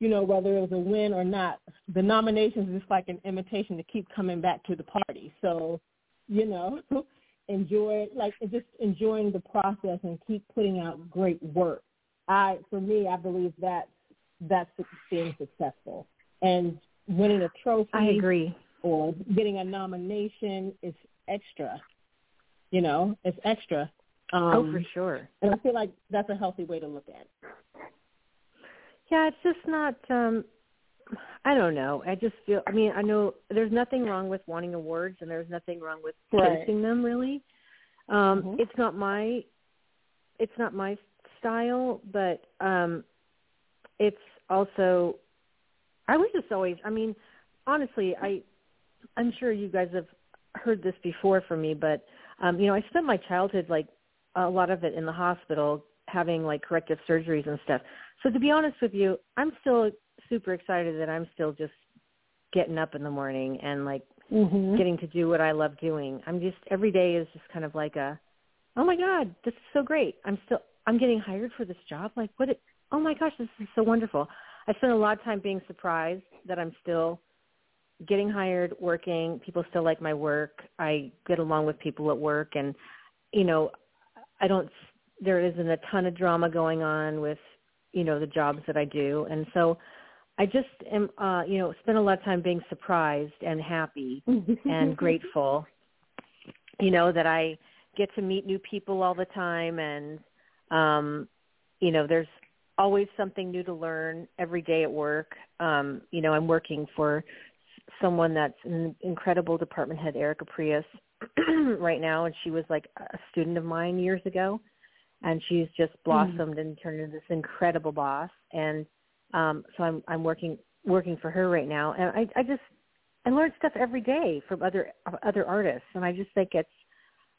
you know whether it was a win or not the nominations is just like an invitation to keep coming back to the party so you know enjoy like just enjoying the process and keep putting out great work I, for me, I believe that that's being successful. And winning a trophy I agree. or getting a nomination is extra. You know, it's extra. Um, oh, for sure. And I feel like that's a healthy way to look at it. Yeah, it's just not um I don't know. I just feel I mean, I know there's nothing wrong with wanting awards and there's nothing wrong with right. chasing them really. Um mm-hmm. it's not my it's not my style, but um it's also I was just always I mean, honestly, I I'm sure you guys have heard this before from me, but um, you know, I spent my childhood like a lot of it in the hospital having like corrective surgeries and stuff. So to be honest with you, I'm still super excited that I'm still just getting up in the morning and like mm-hmm. getting to do what I love doing. I'm just every day is just kind of like a oh my god, this is so great. I'm still I'm getting hired for this job. Like what it, oh my gosh, this is so wonderful. I spend a lot of time being surprised that I'm still getting hired, working. People still like my work. I get along with people at work, and you know, I don't. There isn't a ton of drama going on with you know the jobs that I do, and so I just am, uh, you know, spend a lot of time being surprised and happy and grateful. You know that I get to meet new people all the time, and um, you know, there's always something new to learn every day at work. Um, you know, I'm working for someone that's an incredible department head, Erica Prius, right now, and she was like a student of mine years ago, and she's just mm. blossomed mm. and turned into this incredible boss. And um, so I'm I'm working working for her right now, and I I just I learn stuff every day from other other artists, and I just think it's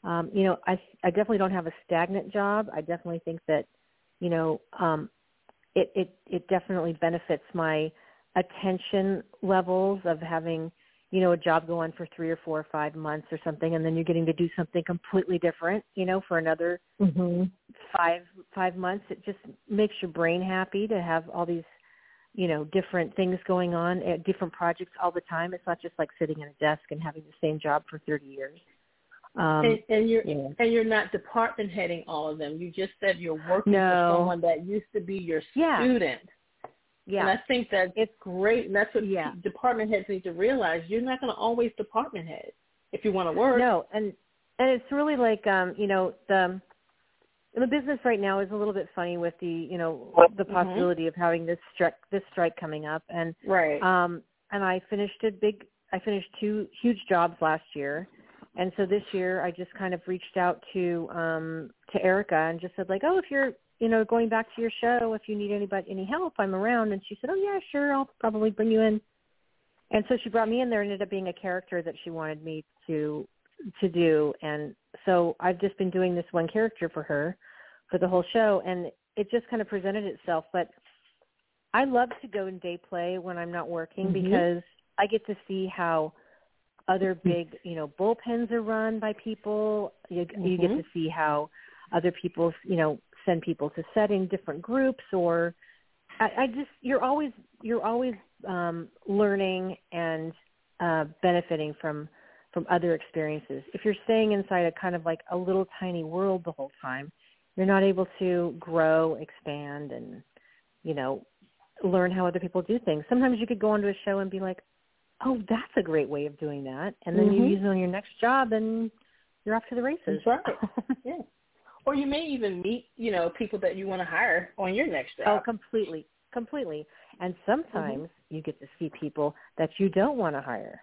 um, you know I I definitely don't have a stagnant job. I definitely think that you know um, it it it definitely benefits my attention levels of having you know a job go on for three or four or five months or something and then you're getting to do something completely different you know for another mm-hmm. five five months it just makes your brain happy to have all these you know different things going on at different projects all the time it's not just like sitting at a desk and having the same job for 30 years um, and, and you're yeah. and you're not department heading all of them. You just said you're working no. for someone that used to be your yeah. student. Yeah. And I think that it's great, and that's what yeah. department heads need to realize. You're not going to always department head if you want to work. No, and and it's really like um, you know the the business right now is a little bit funny with the you know the mm-hmm. possibility mm-hmm. of having this strike this strike coming up and right um and I finished a big I finished two huge jobs last year and so this year I just kind of reached out to um to Erica and just said like oh if you're you know going back to your show if you need anybody any help I'm around and she said oh yeah sure I'll probably bring you in and so she brought me in there and ended up being a character that she wanted me to to do and so I've just been doing this one character for her for the whole show and it just kind of presented itself but I love to go and day play when I'm not working mm-hmm. because I get to see how other mm-hmm. big, you know, bullpens are run by people. You, mm-hmm. you get mm-hmm. to see how other people, you know, send people to setting different groups or I, I just you're always you're always um, learning and uh, benefiting from from other experiences. If you're staying inside a kind of like a little tiny world the whole time, you're not able to grow, expand, and you know learn how other people do things. Sometimes you could go onto a show and be like, "Oh, that's a great way of doing that," and then mm-hmm. you use it on your next job, and you're off to the races. That's right. yeah. Or you may even meet, you know, people that you want to hire on your next job. Oh, completely, completely. And sometimes mm-hmm. you get to see people that you don't want to hire.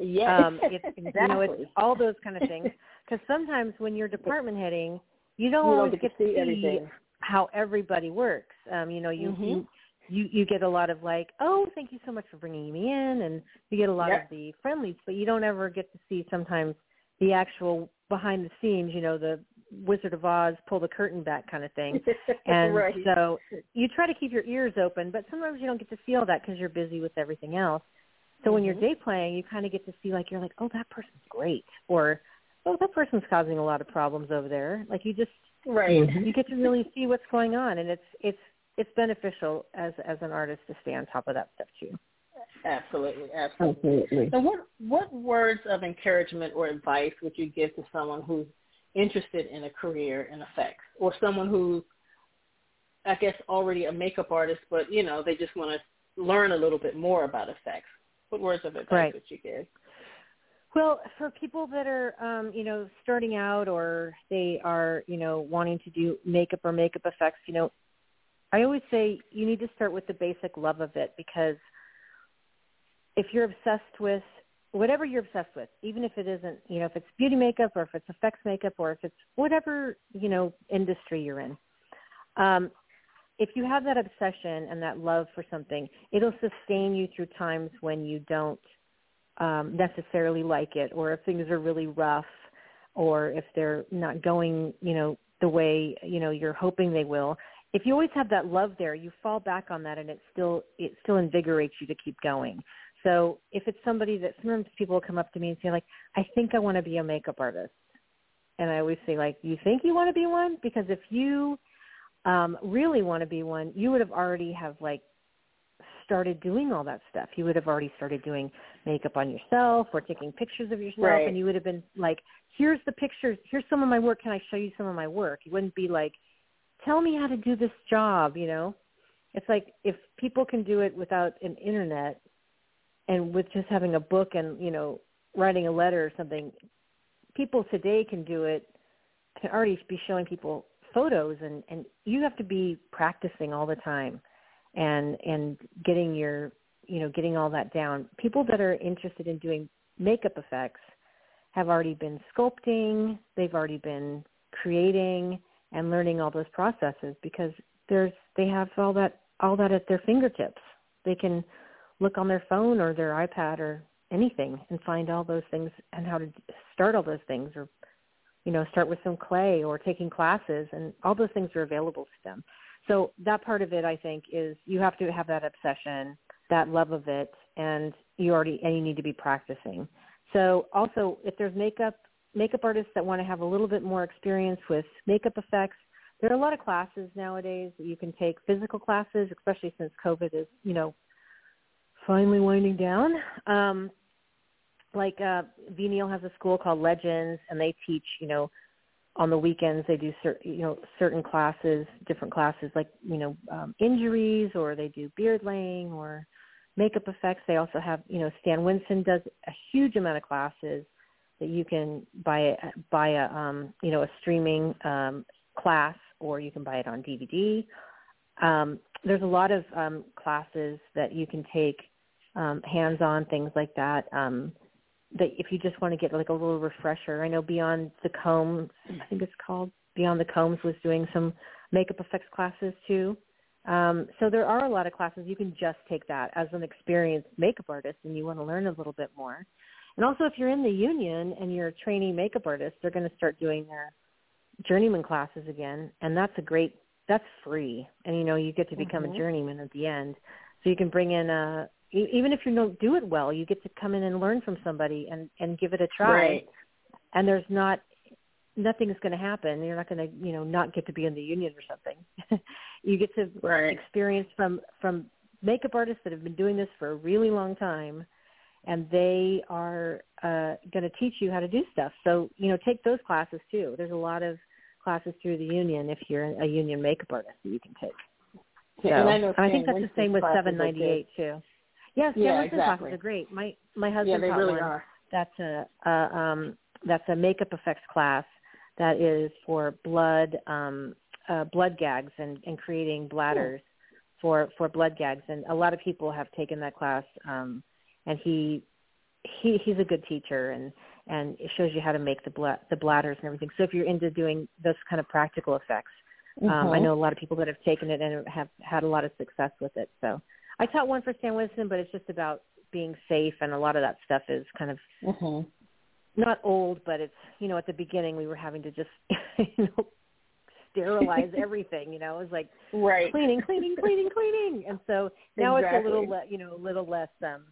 Yeah, um, it's, exactly. You know, it's all those kind of things. Because sometimes when you're department heading, you don't you always get, to see, see how everybody works. Um, you know, you, mm-hmm. you you you get a lot of like, oh, thank you so much for bringing me in, and you get a lot yep. of the friendlies, but you don't ever get to see sometimes the actual behind the scenes. You know, the Wizard of Oz pull the curtain back kind of thing. And right. so you try to keep your ears open, but sometimes you don't get to see all that because you're busy with everything else. So mm-hmm. when you're day playing, you kind of get to see like you're like, oh, that person's great, or oh, that person's causing a lot of problems over there. Like you just right. You get to really see what's going on, and it's it's it's beneficial as as an artist to stay on top of that stuff too. Absolutely, absolutely. absolutely. So, what what words of encouragement or advice would you give to someone who's interested in a career in effects, or someone who's, I guess, already a makeup artist, but you know they just want to learn a little bit more about effects? What words of advice right. would you give? Well, for people that are, um, you know, starting out or they are, you know, wanting to do makeup or makeup effects, you know, I always say you need to start with the basic love of it because if you're obsessed with whatever you're obsessed with, even if it isn't, you know, if it's beauty makeup or if it's effects makeup or if it's whatever, you know, industry you're in. Um, if you have that obsession and that love for something, it'll sustain you through times when you don't um, necessarily like it or if things are really rough or if they're not going, you know, the way, you know, you're hoping they will. If you always have that love there, you fall back on that and it still it still invigorates you to keep going. So if it's somebody that sometimes people come up to me and say like, I think I want to be a makeup artist. And I always say like, you think you want to be one? Because if you um, really want to be one, you would have already have like started doing all that stuff. You would have already started doing makeup on yourself or taking pictures of yourself right. and you would have been like, here's the pictures, here's some of my work, can I show you some of my work? You wouldn't be like, tell me how to do this job, you know? it's like if people can do it without an internet and with just having a book and you know writing a letter or something people today can do it can already be showing people photos and and you have to be practicing all the time and and getting your you know getting all that down. People that are interested in doing makeup effects have already been sculpting they've already been creating and learning all those processes because there's they have all that all that at their fingertips. They can look on their phone or their ipad or anything and find all those things and how to start all those things or you know start with some clay or taking classes and all those things are available to them. So that part of it i think is you have to have that obsession that love of it and you already and you need to be practicing. So also if there's makeup makeup artists that want to have a little bit more experience with makeup effects there are a lot of classes nowadays that you can take physical classes especially since covid is you know finally winding down. Um like uh Vé Neill has a school called Legends and they teach, you know, on the weekends they do certain you know certain classes, different classes like, you know, um injuries or they do beard laying or makeup effects. They also have, you know, Stan Winston does a huge amount of classes that you can buy buy a um, you know, a streaming um class or you can buy it on DVD. Um there's a lot of um classes that you can take um hands-on things like that. Um that if you just want to get like a little refresher. I know Beyond the Combs, I think it's called Beyond the Combs was doing some makeup effects classes too. Um, so there are a lot of classes. You can just take that as an experienced makeup artist and you want to learn a little bit more. And also if you're in the union and you're a trainee makeup artist, they're going to start doing their journeyman classes again. And that's a great, that's free. And you know, you get to become mm-hmm. a journeyman at the end. So you can bring in a, even if you don't do it well, you get to come in and learn from somebody and and give it a try. Right. And there's not nothing's going to happen. You're not going to, you know, not get to be in the union or something. you get to right. experience from from makeup artists that have been doing this for a really long time and they are uh going to teach you how to do stuff. So, you know, take those classes too. There's a lot of classes through the union if you're a union makeup artist that you can take. So, and I, know and I think that's the same with 798 too. Yes, yeah, yeah exactly. classes are great. My my husband yeah, they taught really one. Are. That's a, a um that's a makeup effects class that is for blood um uh blood gags and and creating bladders for for blood gags and a lot of people have taken that class um and he he he's a good teacher and and it shows you how to make the blood the bladders and everything. So if you're into doing those kind of practical effects, mm-hmm. um, I mm-hmm. know a lot of people that have taken it and have had a lot of success with it. So I taught one for Stan Winston, but it's just about being safe, and a lot of that stuff is kind of mm-hmm. not old, but it's you know at the beginning we were having to just you know sterilize everything. You know, it was like right. cleaning, cleaning, cleaning, cleaning, and so now exactly. it's a little le- you know a little less um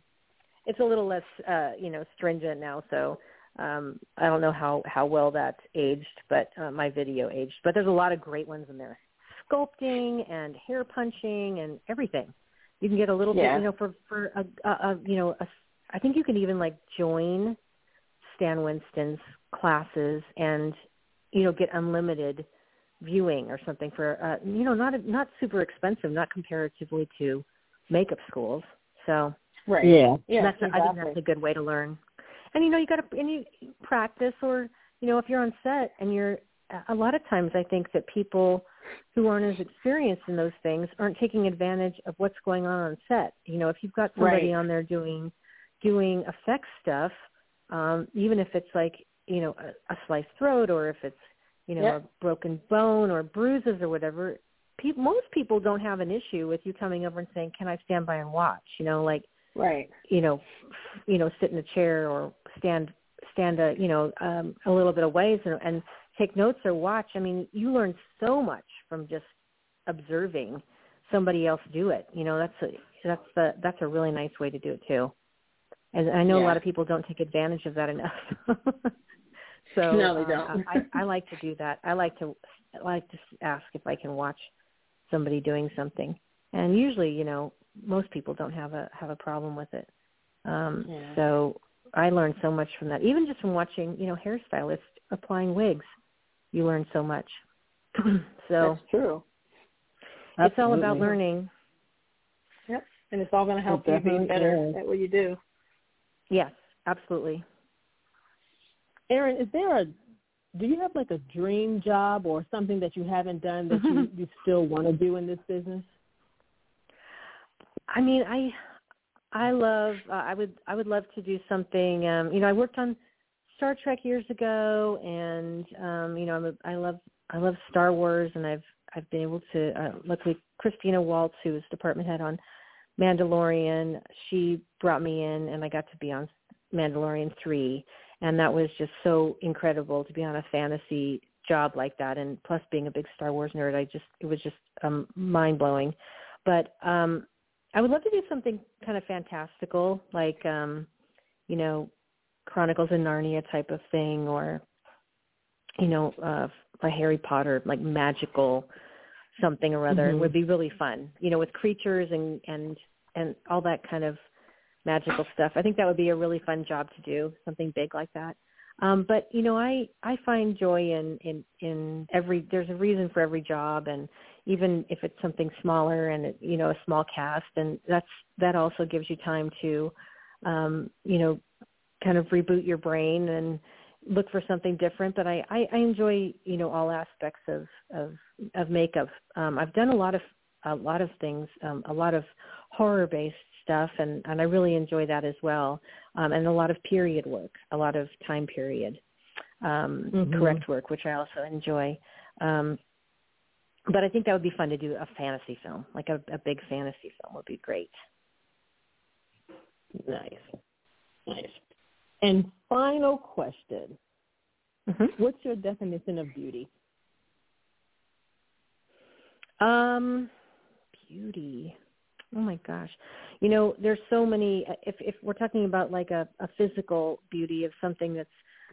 it's a little less uh you know stringent now. So um I don't know how how well that's aged, but uh, my video aged. But there's a lot of great ones in there, sculpting and hair punching and everything you can get a little yeah. bit, you know, for for a, a, a you know, a, I think you can even like join Stan Winston's classes and you know get unlimited viewing or something for uh, you know not not super expensive, not comparatively to makeup schools. So right, yeah, yeah, that's exactly. I think that's a good way to learn. And you know you got to and you practice or you know if you're on set and you're a lot of times I think that people who aren't as experienced in those things aren't taking advantage of what's going on on set. You know, if you've got somebody right. on there doing doing effects stuff, um, even if it's like you know a, a sliced throat or if it's you know yep. a broken bone or bruises or whatever, pe- most people don't have an issue with you coming over and saying, "Can I stand by and watch?" You know, like right, you know, f- you know, sit in a chair or stand stand a you know um, a little bit of ways and, and take notes or watch. I mean, you learn so much from just observing somebody else do it. You know, that's a that's the that's a really nice way to do it too. And I know yeah. a lot of people don't take advantage of that enough. so no, they uh, don't. I, I like to do that. I like to I like to ask if I can watch somebody doing something, and usually, you know, most people don't have a have a problem with it. Um, yeah. So I learned so much from that, even just from watching, you know, hairstylists applying wigs you learn so much. so That's true. It's all about learning. Yep. And it's all going to help you be better is. at what you do. Yes, absolutely. Eryn, is there a do you have like a dream job or something that you haven't done that you, you still want to do in this business? I mean, I I love uh, I would I would love to do something um you know, I worked on Star Trek years ago and um you know, I'm a, I love I love Star Wars and I've I've been able to uh, luckily Christina Waltz who was department head on Mandalorian, she brought me in and I got to be on Mandalorian 3 and that was just so incredible to be on a fantasy job like that and plus being a big Star Wars nerd I just it was just um mind blowing but um I would love to do something kind of fantastical like um you know Chronicles of Narnia type of thing or you know uh a Harry Potter like magical something or other mm-hmm. would be really fun you know with creatures and and and all that kind of magical stuff. I think that would be a really fun job to do, something big like that. Um, but you know, I I find joy in in in every. There's a reason for every job, and even if it's something smaller and it, you know a small cast, and that's that also gives you time to, um, you know, kind of reboot your brain and look for something different. But I I, I enjoy you know all aspects of of of makeup. Um, I've done a lot of a lot of things, um, a lot of horror based stuff, and, and I really enjoy that as well. Um, and a lot of period work, a lot of time period um, mm-hmm. correct work, which I also enjoy. Um, but I think that would be fun to do a fantasy film, like a, a big fantasy film would be great. Nice, nice. And final question: mm-hmm. What's your definition of beauty? Um, beauty. Oh my gosh. You know, there's so many if if we're talking about like a, a physical beauty of something that's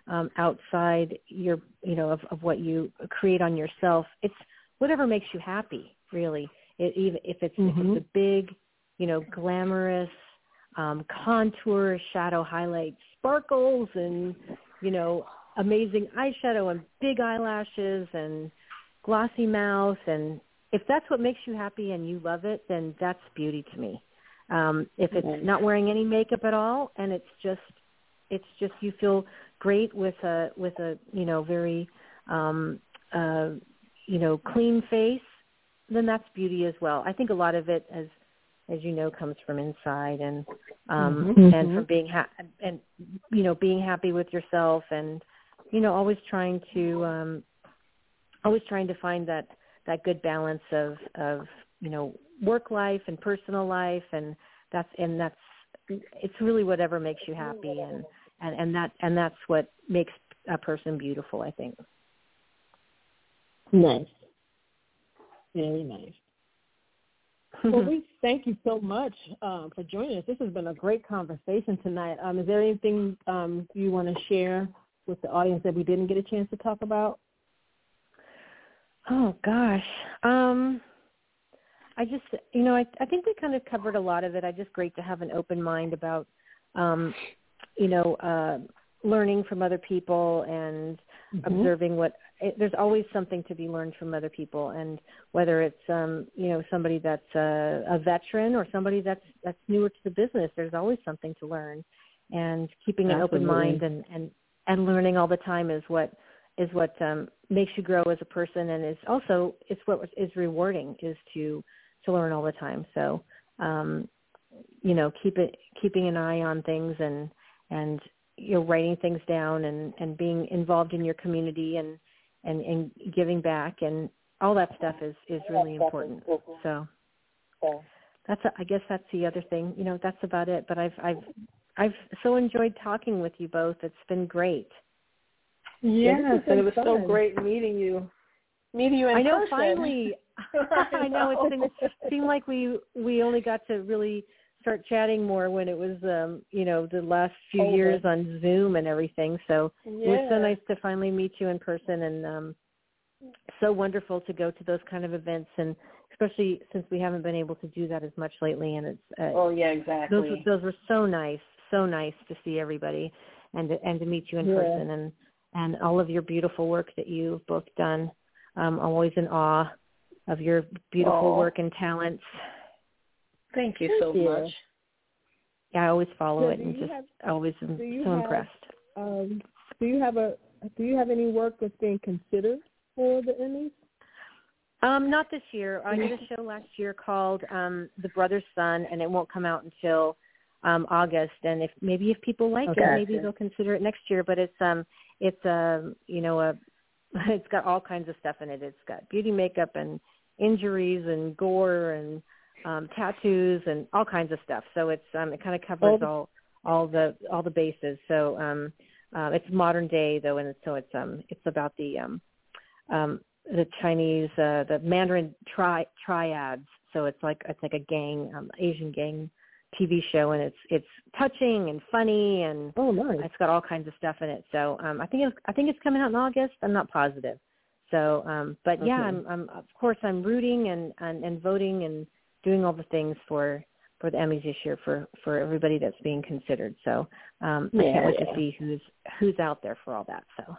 um outside your you know of, of what you create on yourself, it's whatever makes you happy, really. It, even if it's mm-hmm. if it's a big, you know, glamorous um contour, shadow highlights, sparkles and you know, amazing eyeshadow and big eyelashes and glossy mouth. And if that's what makes you happy and you love it, then that's beauty to me. Um, if it's not wearing any makeup at all and it's just it's just you feel great with a with a you know very um uh you know clean face then that's beauty as well. I think a lot of it as as you know comes from inside and um mm-hmm. and from being ha- and you know being happy with yourself and you know always trying to um always trying to find that that good balance of of you know work life and personal life and that's and that's it's really whatever makes you happy and and and that and that's what makes a person beautiful i think. Nice. Very nice well, we thank you so much um, for joining us. This has been a great conversation tonight. Um, is there anything um, you want to share with the audience that we didn't get a chance to talk about? Oh gosh. Um I just you know, I I think we kind of covered a lot of it. I just great to have an open mind about um you know, uh learning from other people and mm-hmm. observing what it, there's always something to be learned from other people and whether it's um you know somebody that's a, a veteran or somebody that's that's newer to the business there's always something to learn and keeping Absolutely. an open mind and and and learning all the time is what is what um, makes you grow as a person, and is also it's what is rewarding is to to learn all the time. So um, you know, keep it keeping an eye on things and and you know writing things down and and being involved in your community and and and giving back and all that stuff is is really important. So that's a, I guess that's the other thing. You know, that's about it. But I've I've I've so enjoyed talking with you both. It's been great. Yes, and it was fun. so great meeting you. Meeting you in I know person. finally. I know it seemed, it seemed like we we only got to really start chatting more when it was um you know the last few oh, years on Zoom and everything. So yeah. it was so nice to finally meet you in person and um so wonderful to go to those kind of events and especially since we haven't been able to do that as much lately and it's uh, oh yeah exactly those those were so nice so nice to see everybody and to, and to meet you in yeah. person and and all of your beautiful work that you've both done. I'm always in awe of your beautiful Aww. work and talents. Thank you Thank so you. much. Yeah, I always follow So it and just have- always am so have- impressed. Um, do you have a do you have any work that's being considered for the Emmys? Um, not this year. I did a show last year called um The Brothers Sun and it won't come out until um August and if maybe if people like Okay. it, maybe they'll consider it next year. But it's um it's um you know a it's got all kinds of stuff in it. It's got beauty makeup and injuries and gore and um tattoos and all kinds of stuff. So it's um it kind of covers Oh. all all the all the bases. So um uh, it's modern day though and so it's um it's about the um um the Chinese uh the Mandarin tri triads. So it's like it's like a gang um Asian gang TV show and it's it's touching and funny and Oh, nice. it's got all kinds of stuff in it. So um I think it's I think it's coming out in August. I'm not positive. So um but yeah, Okay. I'm I'm of course I'm rooting and, and and voting and doing all the things for for the Emmys this year for for everybody that's being considered. So um I can't wait Yeah. to see who's who's out there for all that. So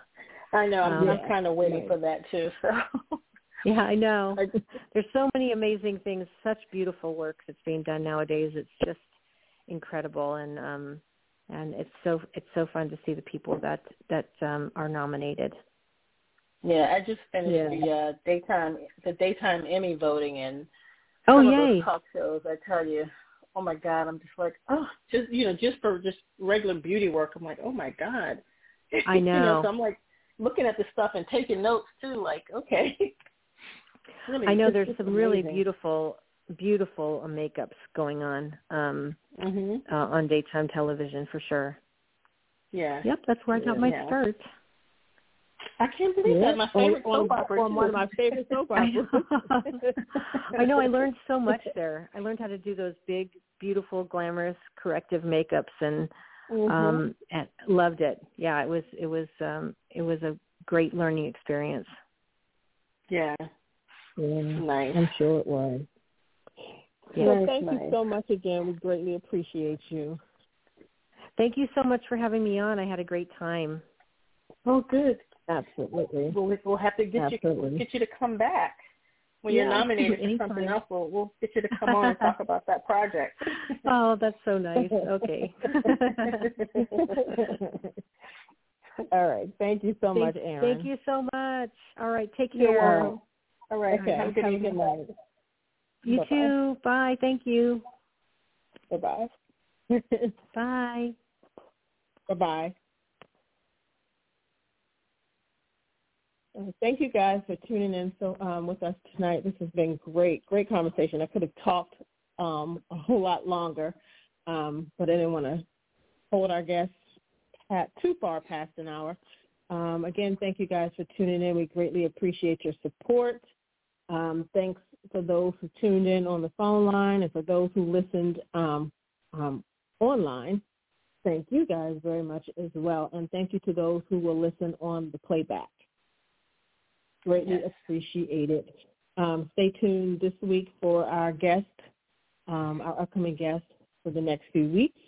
I know. I'm, Um, I'm kind of waiting right. for that too. So yeah, I know. There's so many amazing things, such beautiful work that's being done nowadays. It's just incredible and um and it's so it's so fun to see the people that that um are nominated. yeah, I just finished Yeah. the uh, daytime the daytime Emmy voting and Oh those talk shows. I tell you, oh my god, I'm just like, oh, just you know, just for just regular beauty work, I'm like, oh my god. I you know, know. so I'm like looking at the stuff and taking notes too. Like, okay. really, I know there's some really amazing. beautiful beautiful uh, makeups going on um Mhm. uh, on daytime television for sure. Yeah. Yep, that's where I got my Yeah. start. I can't believe Yeah. that. My favorite on, soap opera. on one of my favorite soap I operas. know. I know. I learned so much there. I learned how to do those big, beautiful, glamorous, corrective makeups, and Mhm. um, and loved it. Yeah, it was it was um, it was a great learning experience. yeah. Yeah, Nice. I'm sure it was. Yeah. Well, Nice, thank you so much again. We greatly appreciate you. Thank you so much for having me on. I had a great time. Oh, good. Absolutely. We'll we'll have to get Absolutely. you get you to come back when you're Yeah, nominated for something else. We'll we'll get you to come on and talk about that project. Oh, that's so nice. Okay. All right. Thank you so thank, much, Eryn. thank you so much. All right, take You're care. welcome. All right. Okay. Have a good Have evening. night. You Bye-bye. too. Bye. Thank you. Bye-bye. Bye. Bye-bye. Thank you guys for tuning in so um, with us tonight. This has been great, great conversation. I could have talked um, a whole lot longer, um, but I didn't want to hold our guests at too far past an hour. Um, again, thank you guys for tuning in. We greatly appreciate your support. Um, thanks for those who tuned in on the phone line and for those who listened um, online. Thank you guys very much as well. And thank you to those who will listen on the playback. Greatly Yes. appreciate it. Um, stay tuned this week for our guest, um, our upcoming guest for the next few weeks.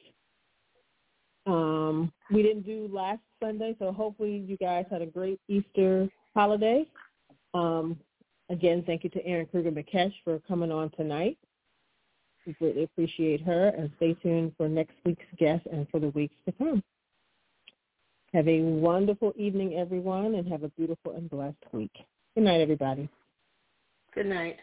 Um, we didn't do last Sunday, so hopefully you guys had a great Easter holiday. Um, again, thank you to Eryn Krueger Mekash for coming on tonight. We greatly appreciate her and stay tuned for next week's guest and for the weeks to come. Have a wonderful evening, everyone, and have a beautiful and blessed week. Good night, everybody. Good night.